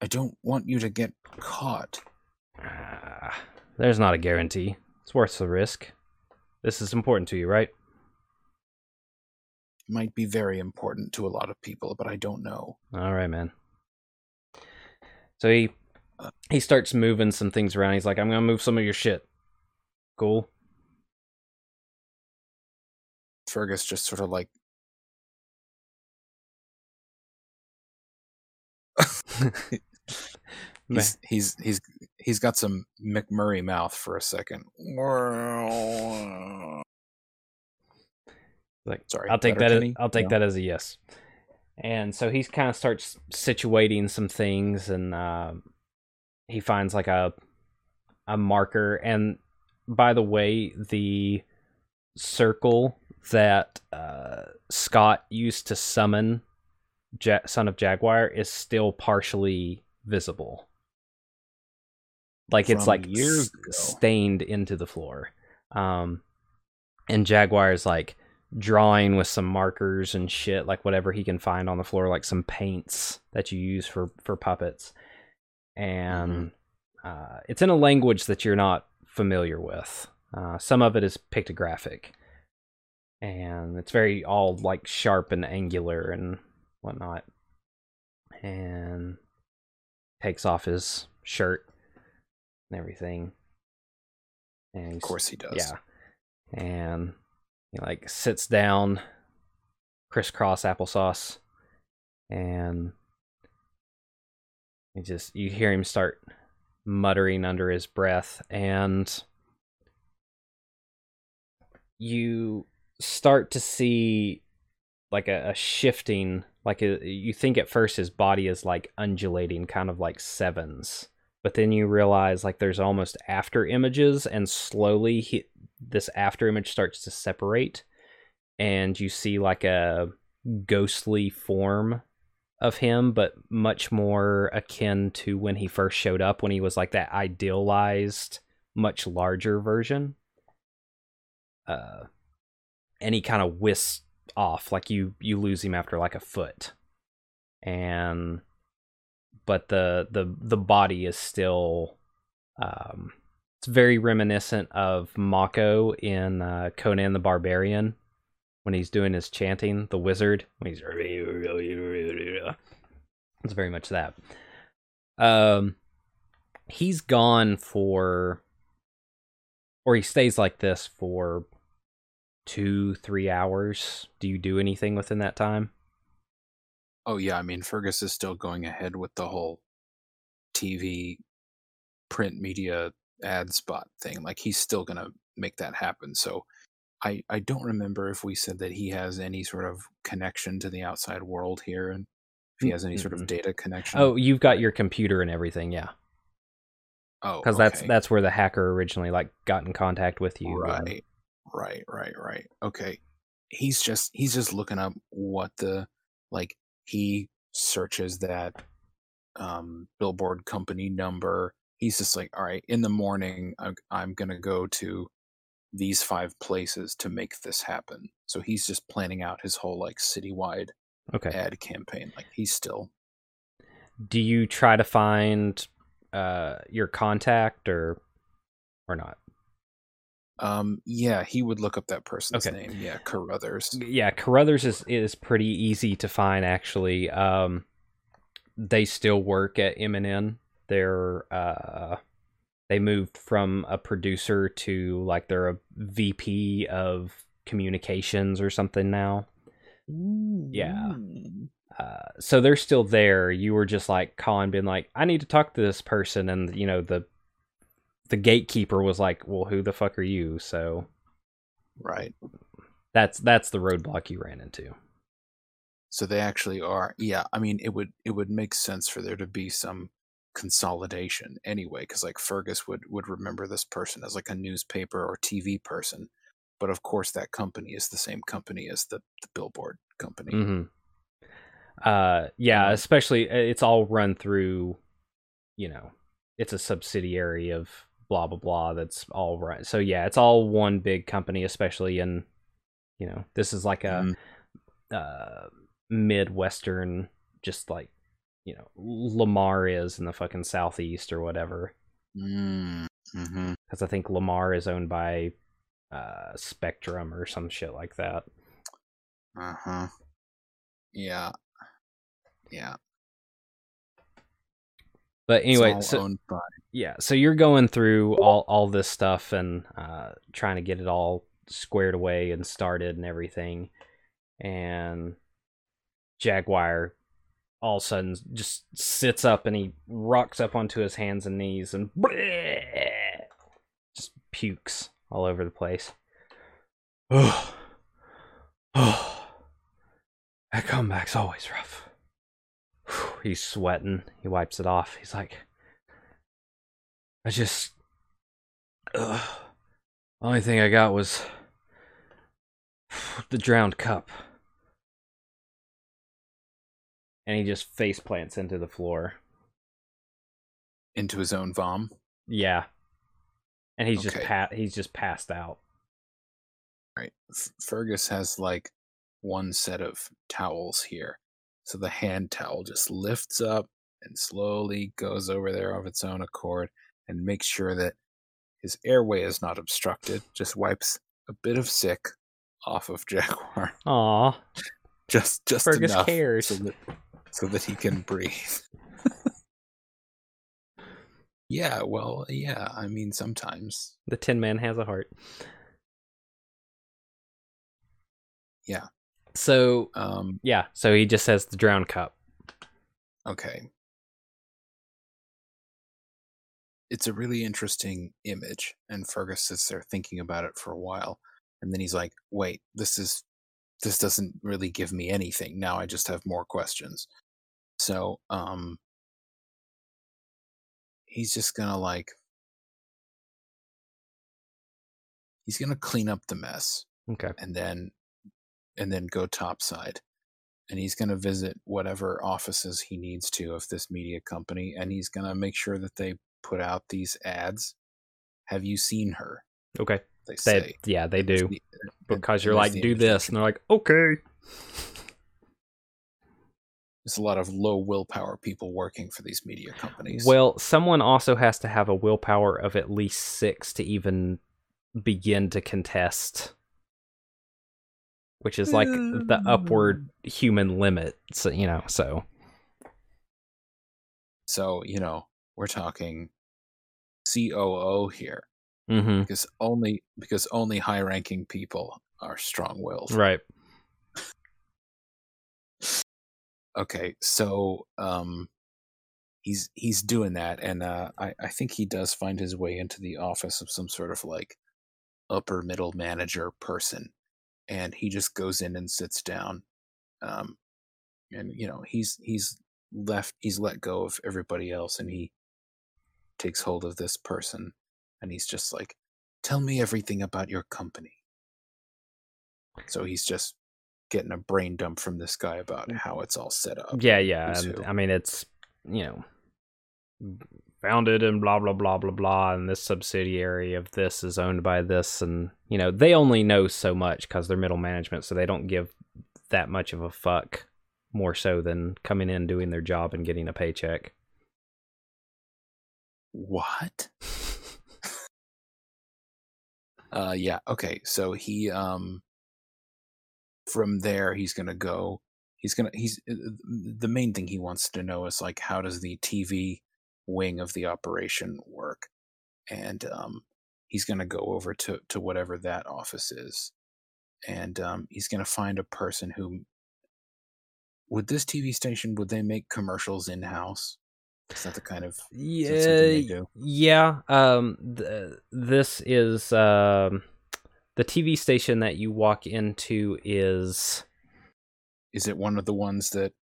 I don't want you to get caught. Ah, there's not a guarantee. It's worth the risk. This is important to you, right? It Might be very important to a lot of people, but I don't know. All right, man. So he Uh, he starts moving some things around. He's like, "I'm gonna move some of your shit." Cool. Fergus just sort of like [LAUGHS] he's he's he's he's got some McMurray mouth for a second. like, Sorry, I'll take that. As, I'll take No. that as a yes. And so he kind of starts situating some things, and uh, he finds like a a marker. And by the way, the circle that uh, Scott used to summon ja- son of Jaguar is still partially visible. Like it's like s- stained into the floor. Um, and Jaguar is like drawing with some markers and shit, like whatever he can find on the floor, like some paints that you use for for puppets. And uh, it's in a language that you're not familiar with. Uh, some of it is pictographic, and it's very all like sharp and angular and whatnot. And takes off his shirt and everything. And Of course he does. yeah. And he like sits down, crisscross applesauce, and he just you hear him start muttering under his breath, and you start to see like a, a shifting like a, you think at first his body is like undulating kind of like sevens but then you realize like there's almost after images and slowly he, this after image starts to separate and you see like a ghostly form of him but much more akin to when he first showed up when he was like that idealized much larger version. Uh and he kind of whisks off like you you lose him after like a foot and but the the the body is still um it's very reminiscent of Mako in uh, Conan the Barbarian when he's doing his chanting, the wizard when he's it's very much that. Um he's gone for or he stays like this for 2 3 hours. Do you do anything within that time? Oh yeah, I mean Fergus is still going ahead with the whole TV print media ad spot thing. Like he's still gonna make that happen. So I I don't remember if we said that he has any sort of connection to the outside world here and if he has any sort Mm-mm. of data connection. Oh, you've got your computer and everything, yeah. oh, Because that's okay. that's where the hacker originally like got in contact with you. right, right, right, right. Okay, he's just he's just looking up what the like he searches that um billboard company number. He's just like, all right, in the morning, I'm, I'm gonna go to these five places to make this happen. So he's just planning out his whole like citywide Okay. ad campaign. Like he's still Do you try to find uh your contact or or not? Um yeah, he would look up that person's Okay. name. Yeah, Carruthers. Yeah, Carruthers is is pretty easy to find actually. Um they still work at M&N. They're uh they moved from a producer to like they're a VP of communications or something now. Yeah. Uh, so they're still there. You were just like calling, being like, "I need to talk to this person," and you know the the gatekeeper was like, "Well, who the fuck are you?" So Right. that's that's the roadblock you ran into. So they actually are. Yeah, I mean, it would it would make sense for there to be some consolidation anyway, because like Fergus would would remember this person as like a newspaper or TV person, but of course that company is the same company as the, the billboard company. hmm Uh, yeah, Um, especially uh, it's all run through, you know, it's a subsidiary of blah blah blah. That's all right. So yeah, it's all one big company, especially in, you know, this is like a Mhm. uh midwestern, just like you know Lamar is in the fucking southeast or whatever. Mm, hmm Because I think Lamar is owned by uh Spectrum or some shit like that. Uh huh. Yeah. Yeah. But anyway, it's so owned by. Yeah so you're going through all all this stuff and uh trying to get it all squared away and started and everything and jaguar all of a sudden just sits up and he rocks up onto his hands and knees and just pukes all over the place. Oh [SIGHS] oh [SIGHS] [SIGHS] that comeback's always rough. He's sweating. He wipes it off. He's like I just. Ugh. Only thing I got was. the drowned cup. and he just face plants into the floor. Into his own vom. Yeah, and he's just Okay. pa- he's just passed out. Right. F- Fergus has like one set of towels here. So the hand towel just lifts up and slowly goes over there of its own accord and makes sure that his airway is not obstructed. Just wipes a bit of sick off of [LAUGHS] Jaguar. Aw, Just just Fergus enough cares. so that so that he can breathe. [LAUGHS] yeah, well, yeah, I mean sometimes. the Tin Man has a heart. Yeah. So Um yeah, so he just says the drown cup. Okay. It's a really interesting image, and Fergus sits there thinking about it for a while, and then he's like, "Wait, this is this doesn't really give me anything. Now I just have more questions." So, um, he's just gonna like he's gonna clean up the mess Okay. and then and then go topside and he's going to visit whatever offices he needs to of this media company and he's going to make sure that they put out these ads have you seen her Okay. they They, yeah, they do. the- Because you're like, do this. And they're like, okay. [LAUGHS] there's a lot of low willpower people working for these media companies Well, someone also has to have a willpower of at least six to even begin to contest, which is like the upward hmm. human limit. So, you know, so. so you know we're talking coo here hmm because only because only high ranking people are strong willed Right. okay so um he's he's doing that and uh I, I think he does find his way into the office of some sort of like upper middle manager person and he just goes in and sits down um and you know he's he's left he's let go of everybody else and he takes hold of this person and he's just like tell me everything about your company so he's just getting a brain dump from this guy about mm. how it's all set up Yeah, yeah. who's and, who. I mean, it's, you know, founded and blah, blah, blah, blah, blah. And this subsidiary of this is owned by this. And, you know, they only know so much because they're middle management. So they don't give that much of a fuck more so than coming in, doing their job, and getting a paycheck. What? [LAUGHS] Uh yeah okay so he um from there he's gonna go he's gonna he's uh, the main thing he wants to know is like how does the tv wing of the operation work? And um he's gonna go over to to whatever that office is and um he's gonna find a person who would this tv station would they make commercials in house is that the kind of Yeah, they do? yeah. Um, th- this is um, the TV station that you walk into is is it one of the ones that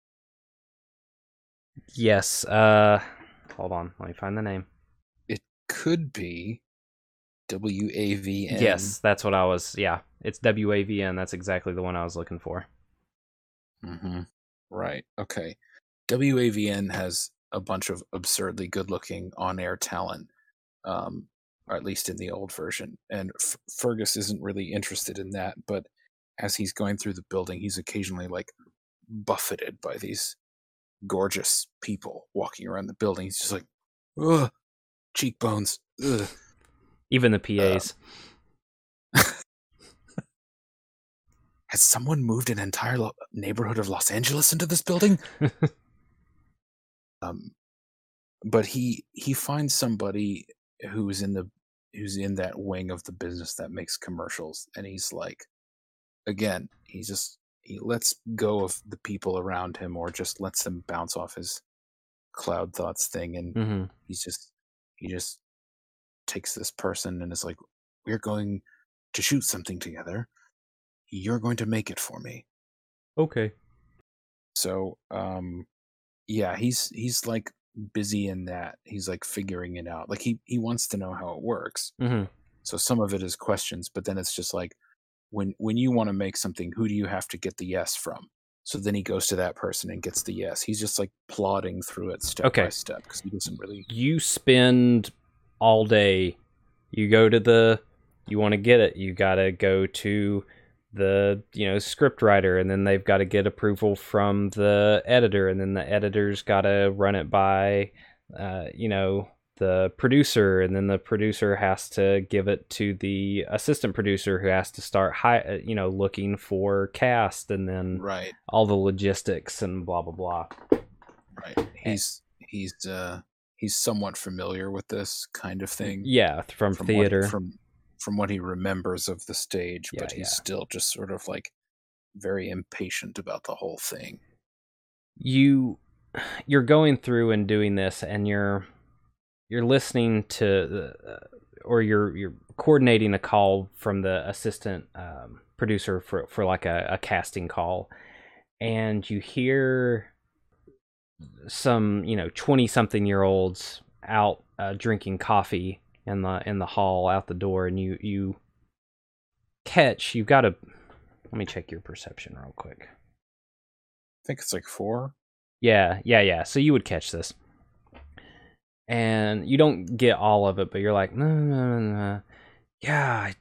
yes. Uh, hold on, let me find the name. It could be WAVN. Yes, that's what I was. Yeah, it's WAVN. That's exactly the one I was looking for. Mm-hmm. Right. Okay. WAVN has a bunch of absurdly good-looking on-air talent, um, or at least in the old version. And F- Fergus isn't really interested in that, but as he's going through the building, he's occasionally like buffeted by these gorgeous people walking around the building. He's just like, ugh, cheekbones. Ugh. Even the PAs. [LAUGHS] Has someone moved an entire lo- neighborhood of Los Angeles into this building? [LAUGHS] um, but he he finds somebody who's in the who's in that wing of the business that makes commercials, and he's like, again, he just he lets go of the people around him, or just lets them bounce off his cloud thoughts thing, and hmm he's just he just takes this person and is like, we're going to shoot something together. You're going to make it for me. Okay. So, um, yeah, he's he's like busy in that. He's like figuring it out. Like he he wants to know how it works. hmm So some of it is questions, but then it's just like when when you want to make something, who do you have to get the yes from? So then he goes to that person and gets the yes. He's just like plodding through it step Okay. by step because he doesn't really. you spend all day you go to the you want to get it you got to go to the you know script writer and then they've got to get approval from the editor and then the editor's got to run it by uh, you know the producer and then the producer has to give it to the assistant producer who has to start hi- uh, you know looking for cast and then Right, all the logistics and blah blah blah right. He's he's uh he's somewhat familiar with this kind of thing. yeah from, from theater what, from from what he remembers of the stage, Yeah, but he's yeah. still just sort of like very impatient about the whole thing. you [SIGHS] you're going through and doing this and you're you're listening to the, uh, or you're you're coordinating a call from the assistant um, producer for for like a, a casting call and you hear some you know 20 something year olds out uh, drinking coffee in the in the hall out the door and you you catch you've got to let me check your perception real quick I think it's like four. yeah, yeah, yeah. So you would catch this. And you don't get all of it, but you're like, no, no, no, no. yeah,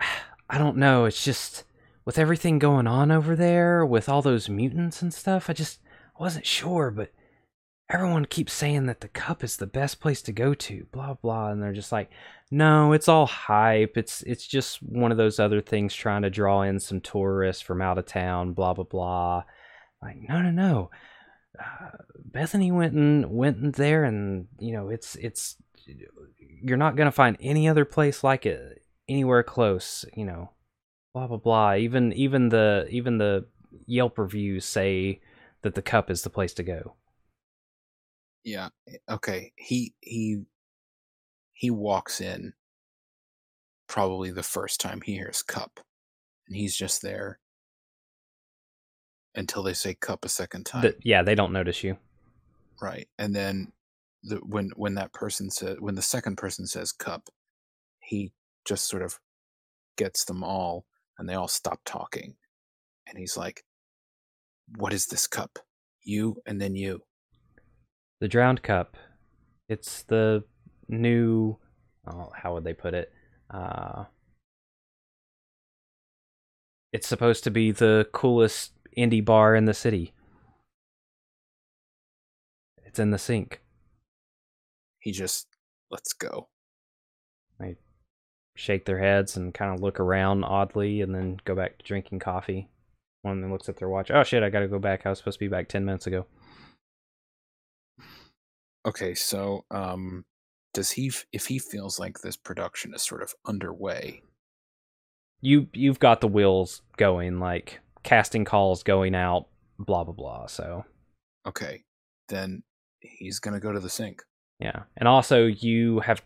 I, [SIGHS] I don't know. It's just with everything going on over there, with all those mutants and stuff, I just wasn't sure, but everyone keeps saying that the cup is the best place to go to, blah blah, and they're just like, no, it's all hype. It's it's just one of those other things trying to draw in some tourists from out of town, blah blah blah. Like, no, no, no. Uh, Bethany went and went in there, and you know, it's it's you're not gonna find any other place like it anywhere close. You know, blah blah blah. Even even the even the Yelp reviews say that the cup is the place to go. Yeah. eh, Okay. He he he walks in probably the first time he hears cup. And he's just there until they say cup a second time. That yeah, they don't notice you. right. And then the when when that person says when the second person says cup, he just sort of gets them all and they all stop talking. And he's like, What is this cup? You and then you. The drowned cup. It's the new. Oh, how would they put it? Uh, it's supposed to be the coolest indie bar in the city. It's in the sink. He just let's go. They shake their heads and kind of look around oddly, and then go back to drinking coffee. One of them looks at their watch. Oh shit! I gotta go back. I was supposed to be back ten minutes ago. Okay, so um does he if he feels like this production is sort of underway, You you've got the wheels going, like casting calls going out, blah blah blah. So okay, then he's going to go to the sink. Yeah. And also, you have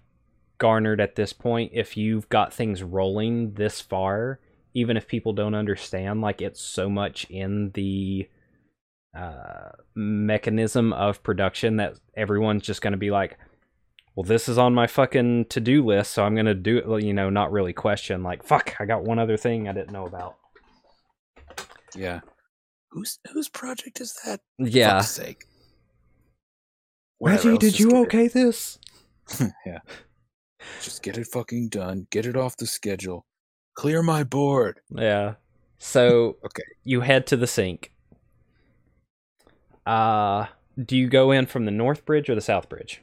garnered at this point, if you've got things rolling this far, even if people don't understand, like it's so much in the uh, mechanism of production that everyone's just going to be like, well, this is on my fucking to do list, so I'm going to do it, well, you know, not really question, like, fuck, I got one other thing I didn't know about. Yeah. Whose whose project is that? Yeah. Fuck's sake. Whatever, Reggie, did you get it- okay this? [LAUGHS] yeah. Just get it fucking done. Get it off the schedule. Clear my board. Yeah. So [LAUGHS] Okay. you head to the sink. Uh do you go in from the north bridge or the south bridge?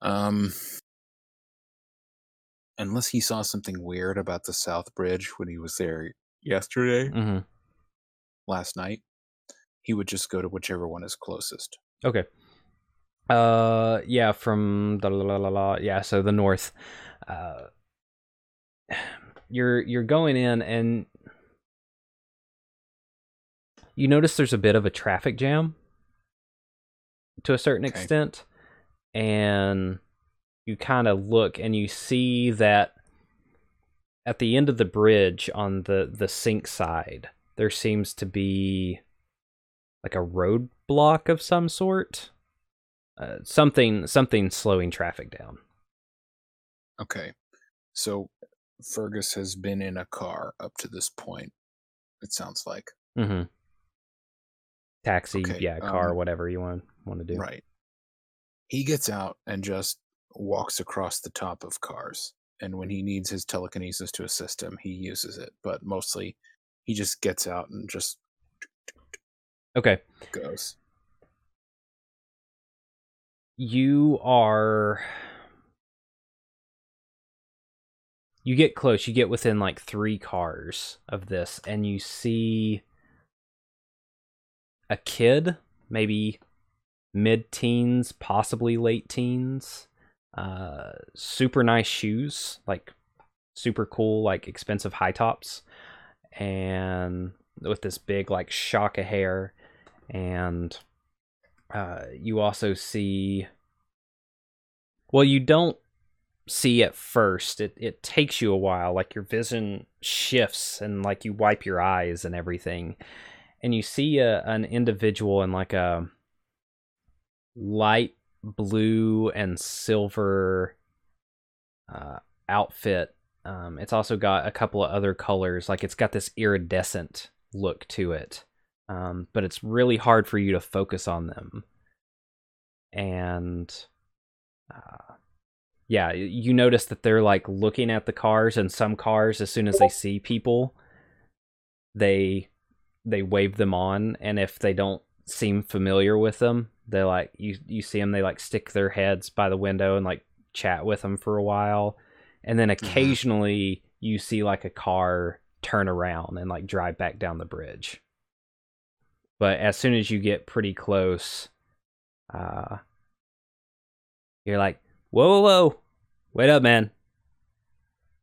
Um unless he saw something weird about the South Bridge when he was there yesterday, Mm-hmm. last night, he would just go to whichever one is closest. Okay. Uh yeah, from the la, la, la, la, yeah, so the north. Uh [SIGHS] you're you're going in and you notice there's a bit of a traffic jam to a certain Okay. extent and you kind of look and you see that at the end of the bridge on the the sink side there seems to be like a roadblock of some sort uh, something something slowing traffic down Okay. So Fergus has been in a car up to this point. It sounds like Mm-hmm. Taxi, Okay, yeah, car, um, whatever you want want to do. right. He gets out and just walks across the top of cars. And when he needs his telekinesis to assist him, he uses it. But mostly, he just gets out and just Okay. goes. you are you get close you get within like three cars of this and you see a kid maybe mid-teens possibly late teens uh super nice shoes like super cool like expensive high tops and with this big like shock of hair and uh, you also see well you don't see at first. It, it takes you a while. Like your vision shifts and like you wipe your eyes and everything and you see a, an individual in like a light blue and silver uh, outfit um, it's also got a couple of other colors like it's got this iridescent look to it um, but it's really hard for you to focus on them. And uh, yeah, you notice that they're like looking at the cars, and some cars, as soon as they see people, they they wave them on, and if they don't seem familiar with them, they like you you see them, they like stick their heads by the window and like chat with them for a while, and then occasionally you see like a car turn around and like drive back down the bridge. But as soon as you get pretty close uh you're like whoa whoa whoa. Wait up man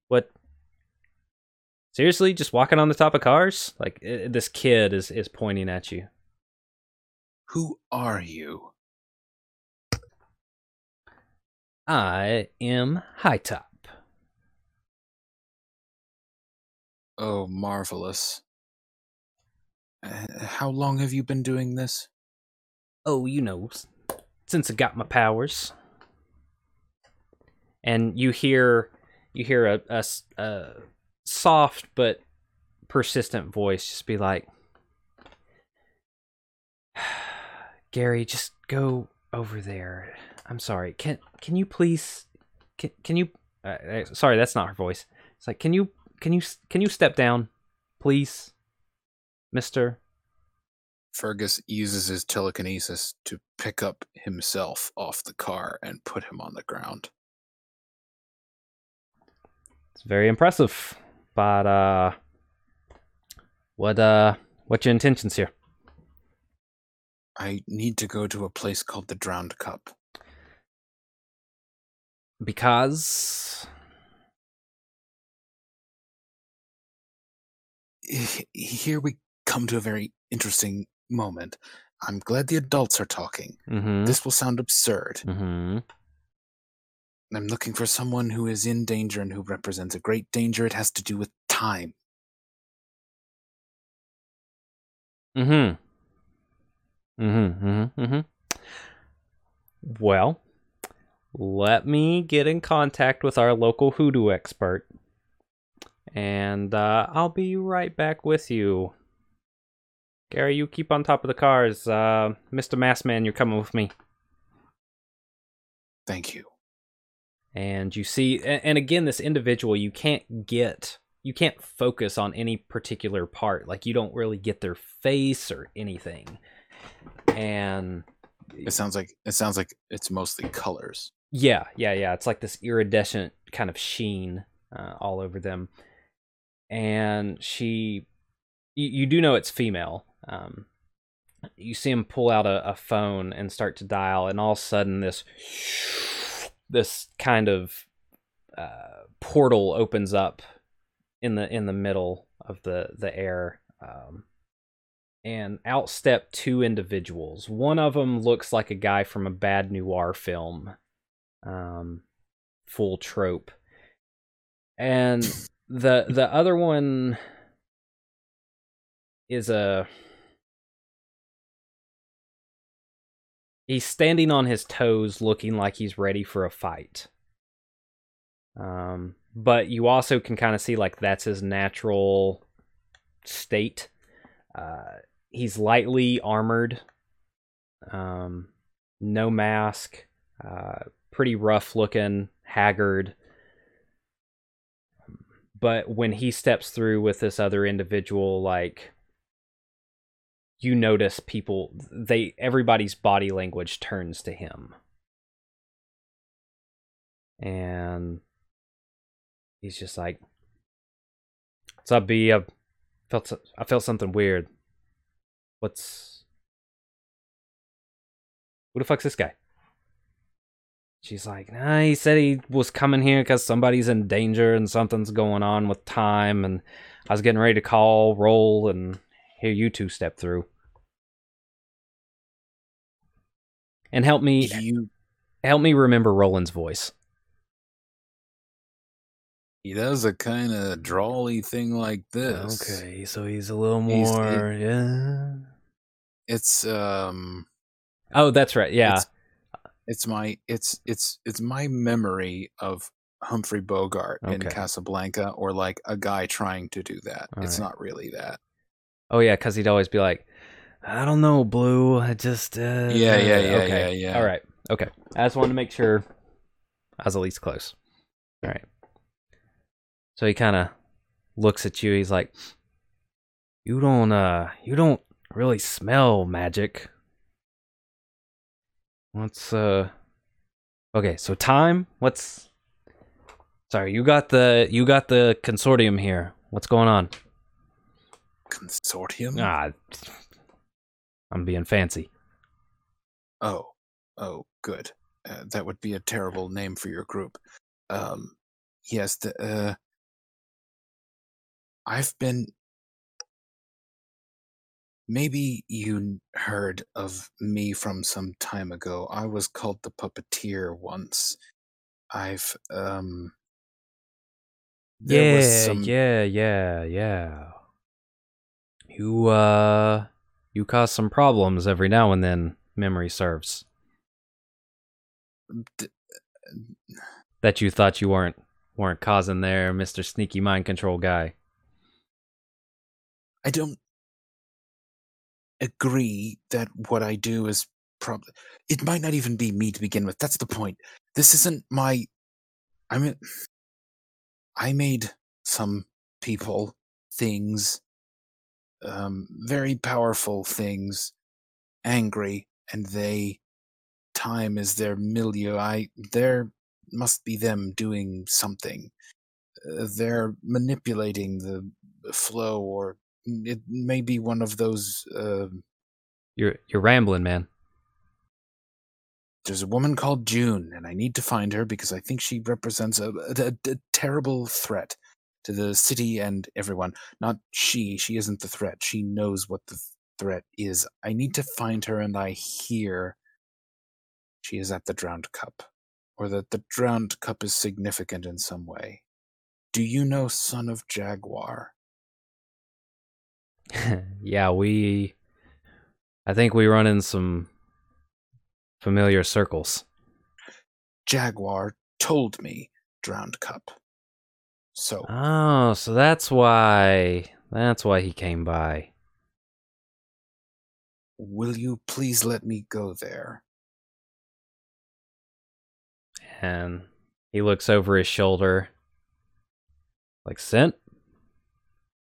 what seriously just walking on the top of cars like i this kid is is pointing at you Who are you? i am high top Oh, marvelous. Uh, how long have you been doing this? oh you know since i got my powers and you hear you hear a, a a soft but persistent voice just be like [SIGHS] gary just go over there i'm sorry can can you please can, can you uh, uh, sorry that's not her voice it's like can you can you can you step down please mister Fergus uses his telekinesis to pick up himself off the car and put him on the ground. It's very impressive. But uh what uh what's your intentions here? I need to go to a place called the Drowned Cup. Because Here we come to a very interesting moment. I'm glad the adults are talking. mm-hmm, This will sound absurd. mm-hmm. I'm looking for someone who is in danger and who represents a great danger. It has to do with time. Mm-hmm. Mm-hmm. Mm-hmm. Mm-hmm. Well, let me get in contact with our local hoodoo expert. And uh, I'll be right back with you. Gary, you keep on top of the cars. Uh, Mr. Massman, you're coming with me. Thank you. And you see and again this individual you can't get you can't focus on any particular part. Like you don't really get their face or anything. And It sounds like it sounds like it's mostly colors. yeah yeah yeah. It's like this iridescent kind of sheen uh, all over them. And she you, you do know it's female. Um you see him pull out a, a phone and start to dial and all of a sudden this this kind of uh, portal opens up in the in the middle of the the air um, and out step two individuals. One of them looks like a guy from a bad noir film um, full trope. And the the other one is a he's standing on his toes looking like he's ready for a fight um but you also can kind of see like that's his natural state. Uh, he's lightly armored, um, no mask, uh, pretty rough looking, haggard. But when he steps through with this other individual, like you notice people, they everybody's body language turns to him, and he's just like, "What's up, B? I felt I felt something weird. What's who the fuck's this guy?" She's like, nah, he said he was coming here because somebody's in danger and something's going on with time, and I was getting ready to call, roll, and here you two step through. And help me You, help me remember Roland's voice. he does a kind of drawly thing like this. Okay, so he's a little more yeah. It's um Oh, that's right. Yeah. It's, it's my it's it's it's my memory of Humphrey Bogart in Casablanca or like a guy trying to do that. All it's right. not really that. Oh yeah, because he'd always be like, "I don't know, Blue. I just uh, Yeah, yeah, yeah, okay. yeah, yeah. All right, okay. I just wanted to make sure I was at least close. All right. So he kind of looks at you. He's like, "You don't, uh, you don't really smell magic. What's uh? Okay, so time. What's? Sorry, you got the you got the consortium here. What's going on? Consortium? Ah, I'm being fancy. Oh, oh, good. Uh, that would be a terrible name for your group. Um, yes, the, uh, I've been. Maybe you heard of me from some time ago. I was called the Puppeteer once. I've, um. yeah, some- yeah, yeah, yeah. You uh you cause some problems every now and then, memory serves. d- That you thought you weren't weren't causing there, Mr. Sneaky Mind Control guy. I don't agree that what I do is probably. It might not even be me to begin with. That's the point. This isn't my. I mean, I made some people things, um, very powerful things, angry, and they. Time is their milieu. I. There must be them doing something. Uh, they're manipulating the flow or it may be one of those uh, You're you're rambling, man. there's a woman called june and i need to find her because i think she represents a, a, a terrible threat to the city and everyone not she she isn't the threat she knows what the threat is. I need to find her and i hear she is at the drowned cup or that the drowned cup is significant in some way. Do you know son of jaguar? [LAUGHS] Yeah, we I think we run in some familiar circles. jaguar told me drowned cup so Oh, so that's why that's why he came by. Will you please let me go there? and he looks over his shoulder like Sint,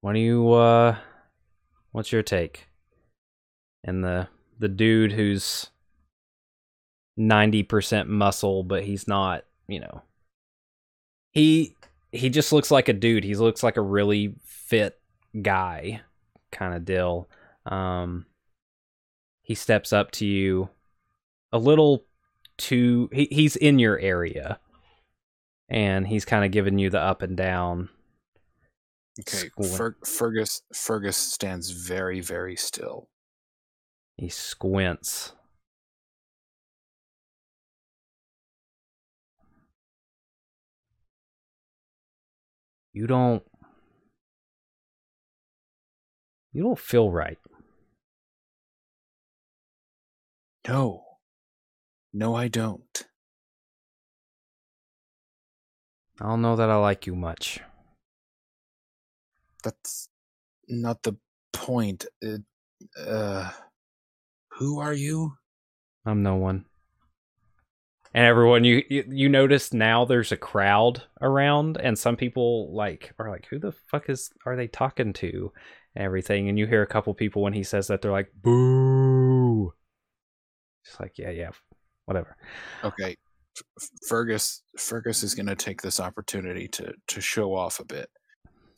what do you uh what's your take and the the dude who's 90% muscle but he's not you know he he just looks like a dude. He looks like a really fit guy kind of deal. Um he steps up to you a little too he, he's in your area and he's kind of giving you the up and down. Okay, Fer- Fergus Fergus stands very very still. he squints you don't you don't feel right No. No, I don't. i don't know that i like you much That's not the point. It, uh, who are you? I'm no one. And everyone, you, you you notice now there's a crowd around, and some people like are like, "Who the fuck is are they talking to?" And everything, and you hear a couple people when he says that they're like, "Boo!" Just like, yeah, yeah, whatever. Okay, F- Fergus. Fergus is going to take this opportunity to to show off a bit.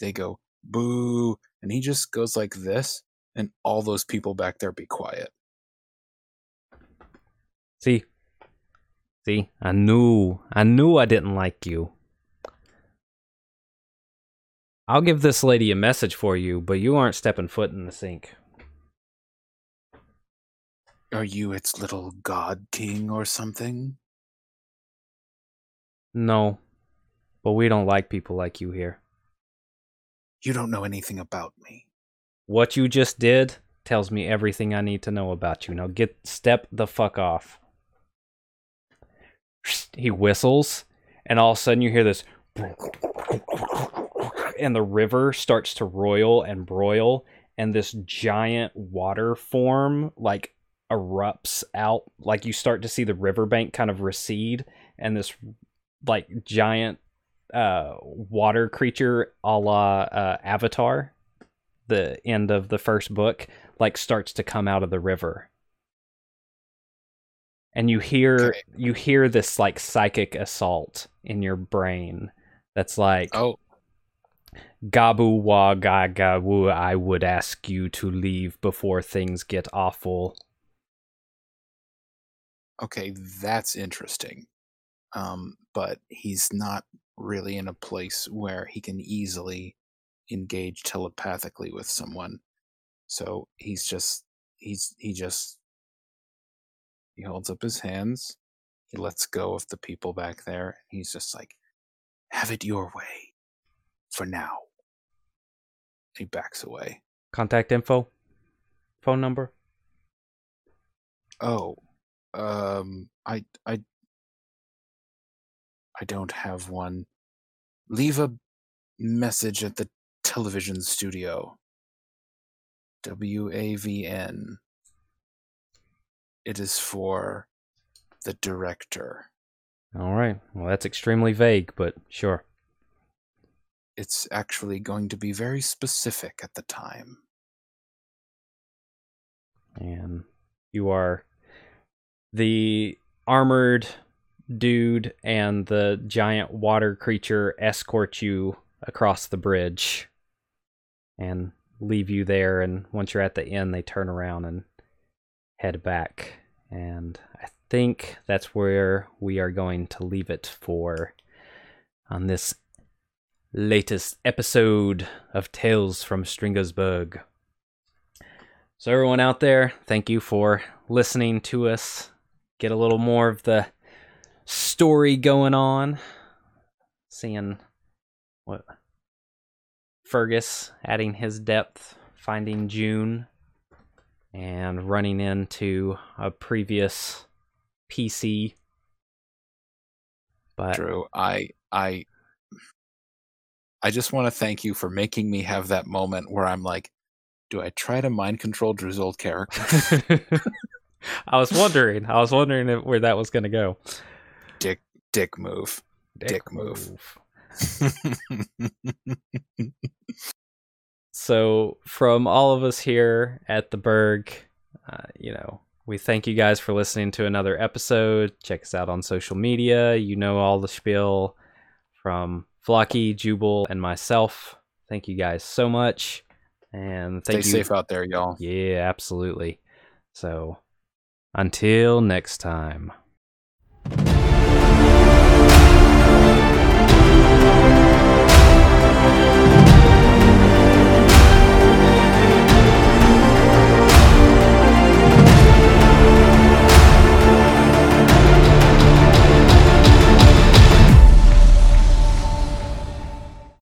They go boo, and he just goes like this, and all those people back there be quiet. See, see, I knew, I knew I didn't like you. I'll give this lady a message for you, but you aren't stepping foot in the sink. Are you its little god king or something? No, but we don't like people like you here. You don't know anything about me. What you just did tells me everything I need to know about you. Now get step the fuck off. [SNIFFS] He whistles, and all of a sudden you hear this, [SNIFFS] and the river starts to roil and broil, and this giant water form like erupts out. Like you start to see the riverbank kind of recede, and this like giant uh water creature a la uh, Avatar, the end of the first book, like starts to come out of the river. And you hear Okay. you hear this like psychic assault in your brain that's like Oh, Gabu wa ga ga wu I would ask you to leave before things get awful. okay, that's interesting. Um, but he's not really in a place where he can easily engage telepathically with someone. So he's just he's he just he holds up his hands. He lets go of the people back there. He's just like, "Have it your way, for now." He backs away. Contact info? Phone number? Oh, um, I, I, I don't have one. Leave a message at the television studio. W A V N. It is for the director. All right. Well, that's extremely vague, but sure. It's actually going to be very specific at the time. and you are the armored dude and the giant water creature escort you across the bridge and leave you there and once you're at the inn they turn around and head back. And i think that's where we are going to leave it for on this latest episode of tales from stringersburg. So, everyone out there, thank you for listening to us. Get a little more of the story going on. Seeing what Fergus adding his depth, finding June, and running into a previous PC. But Drew, I, I, I just want to thank you for making me have that moment where I'm like, do I try to mind control Drew's old character? [LAUGHS] I was wondering. I was wondering if, where that was going to go. dick, dick move. Dick move. [LAUGHS] So, from all of us here at the Berg, uh, you know, we thank you guys for listening to another episode. Check us out on social media. You know all the spiel from Flocky, Jubal, and myself. Thank you guys so much. And Stay thank you. safe out there, y'all. Yeah, absolutely. So, until next time.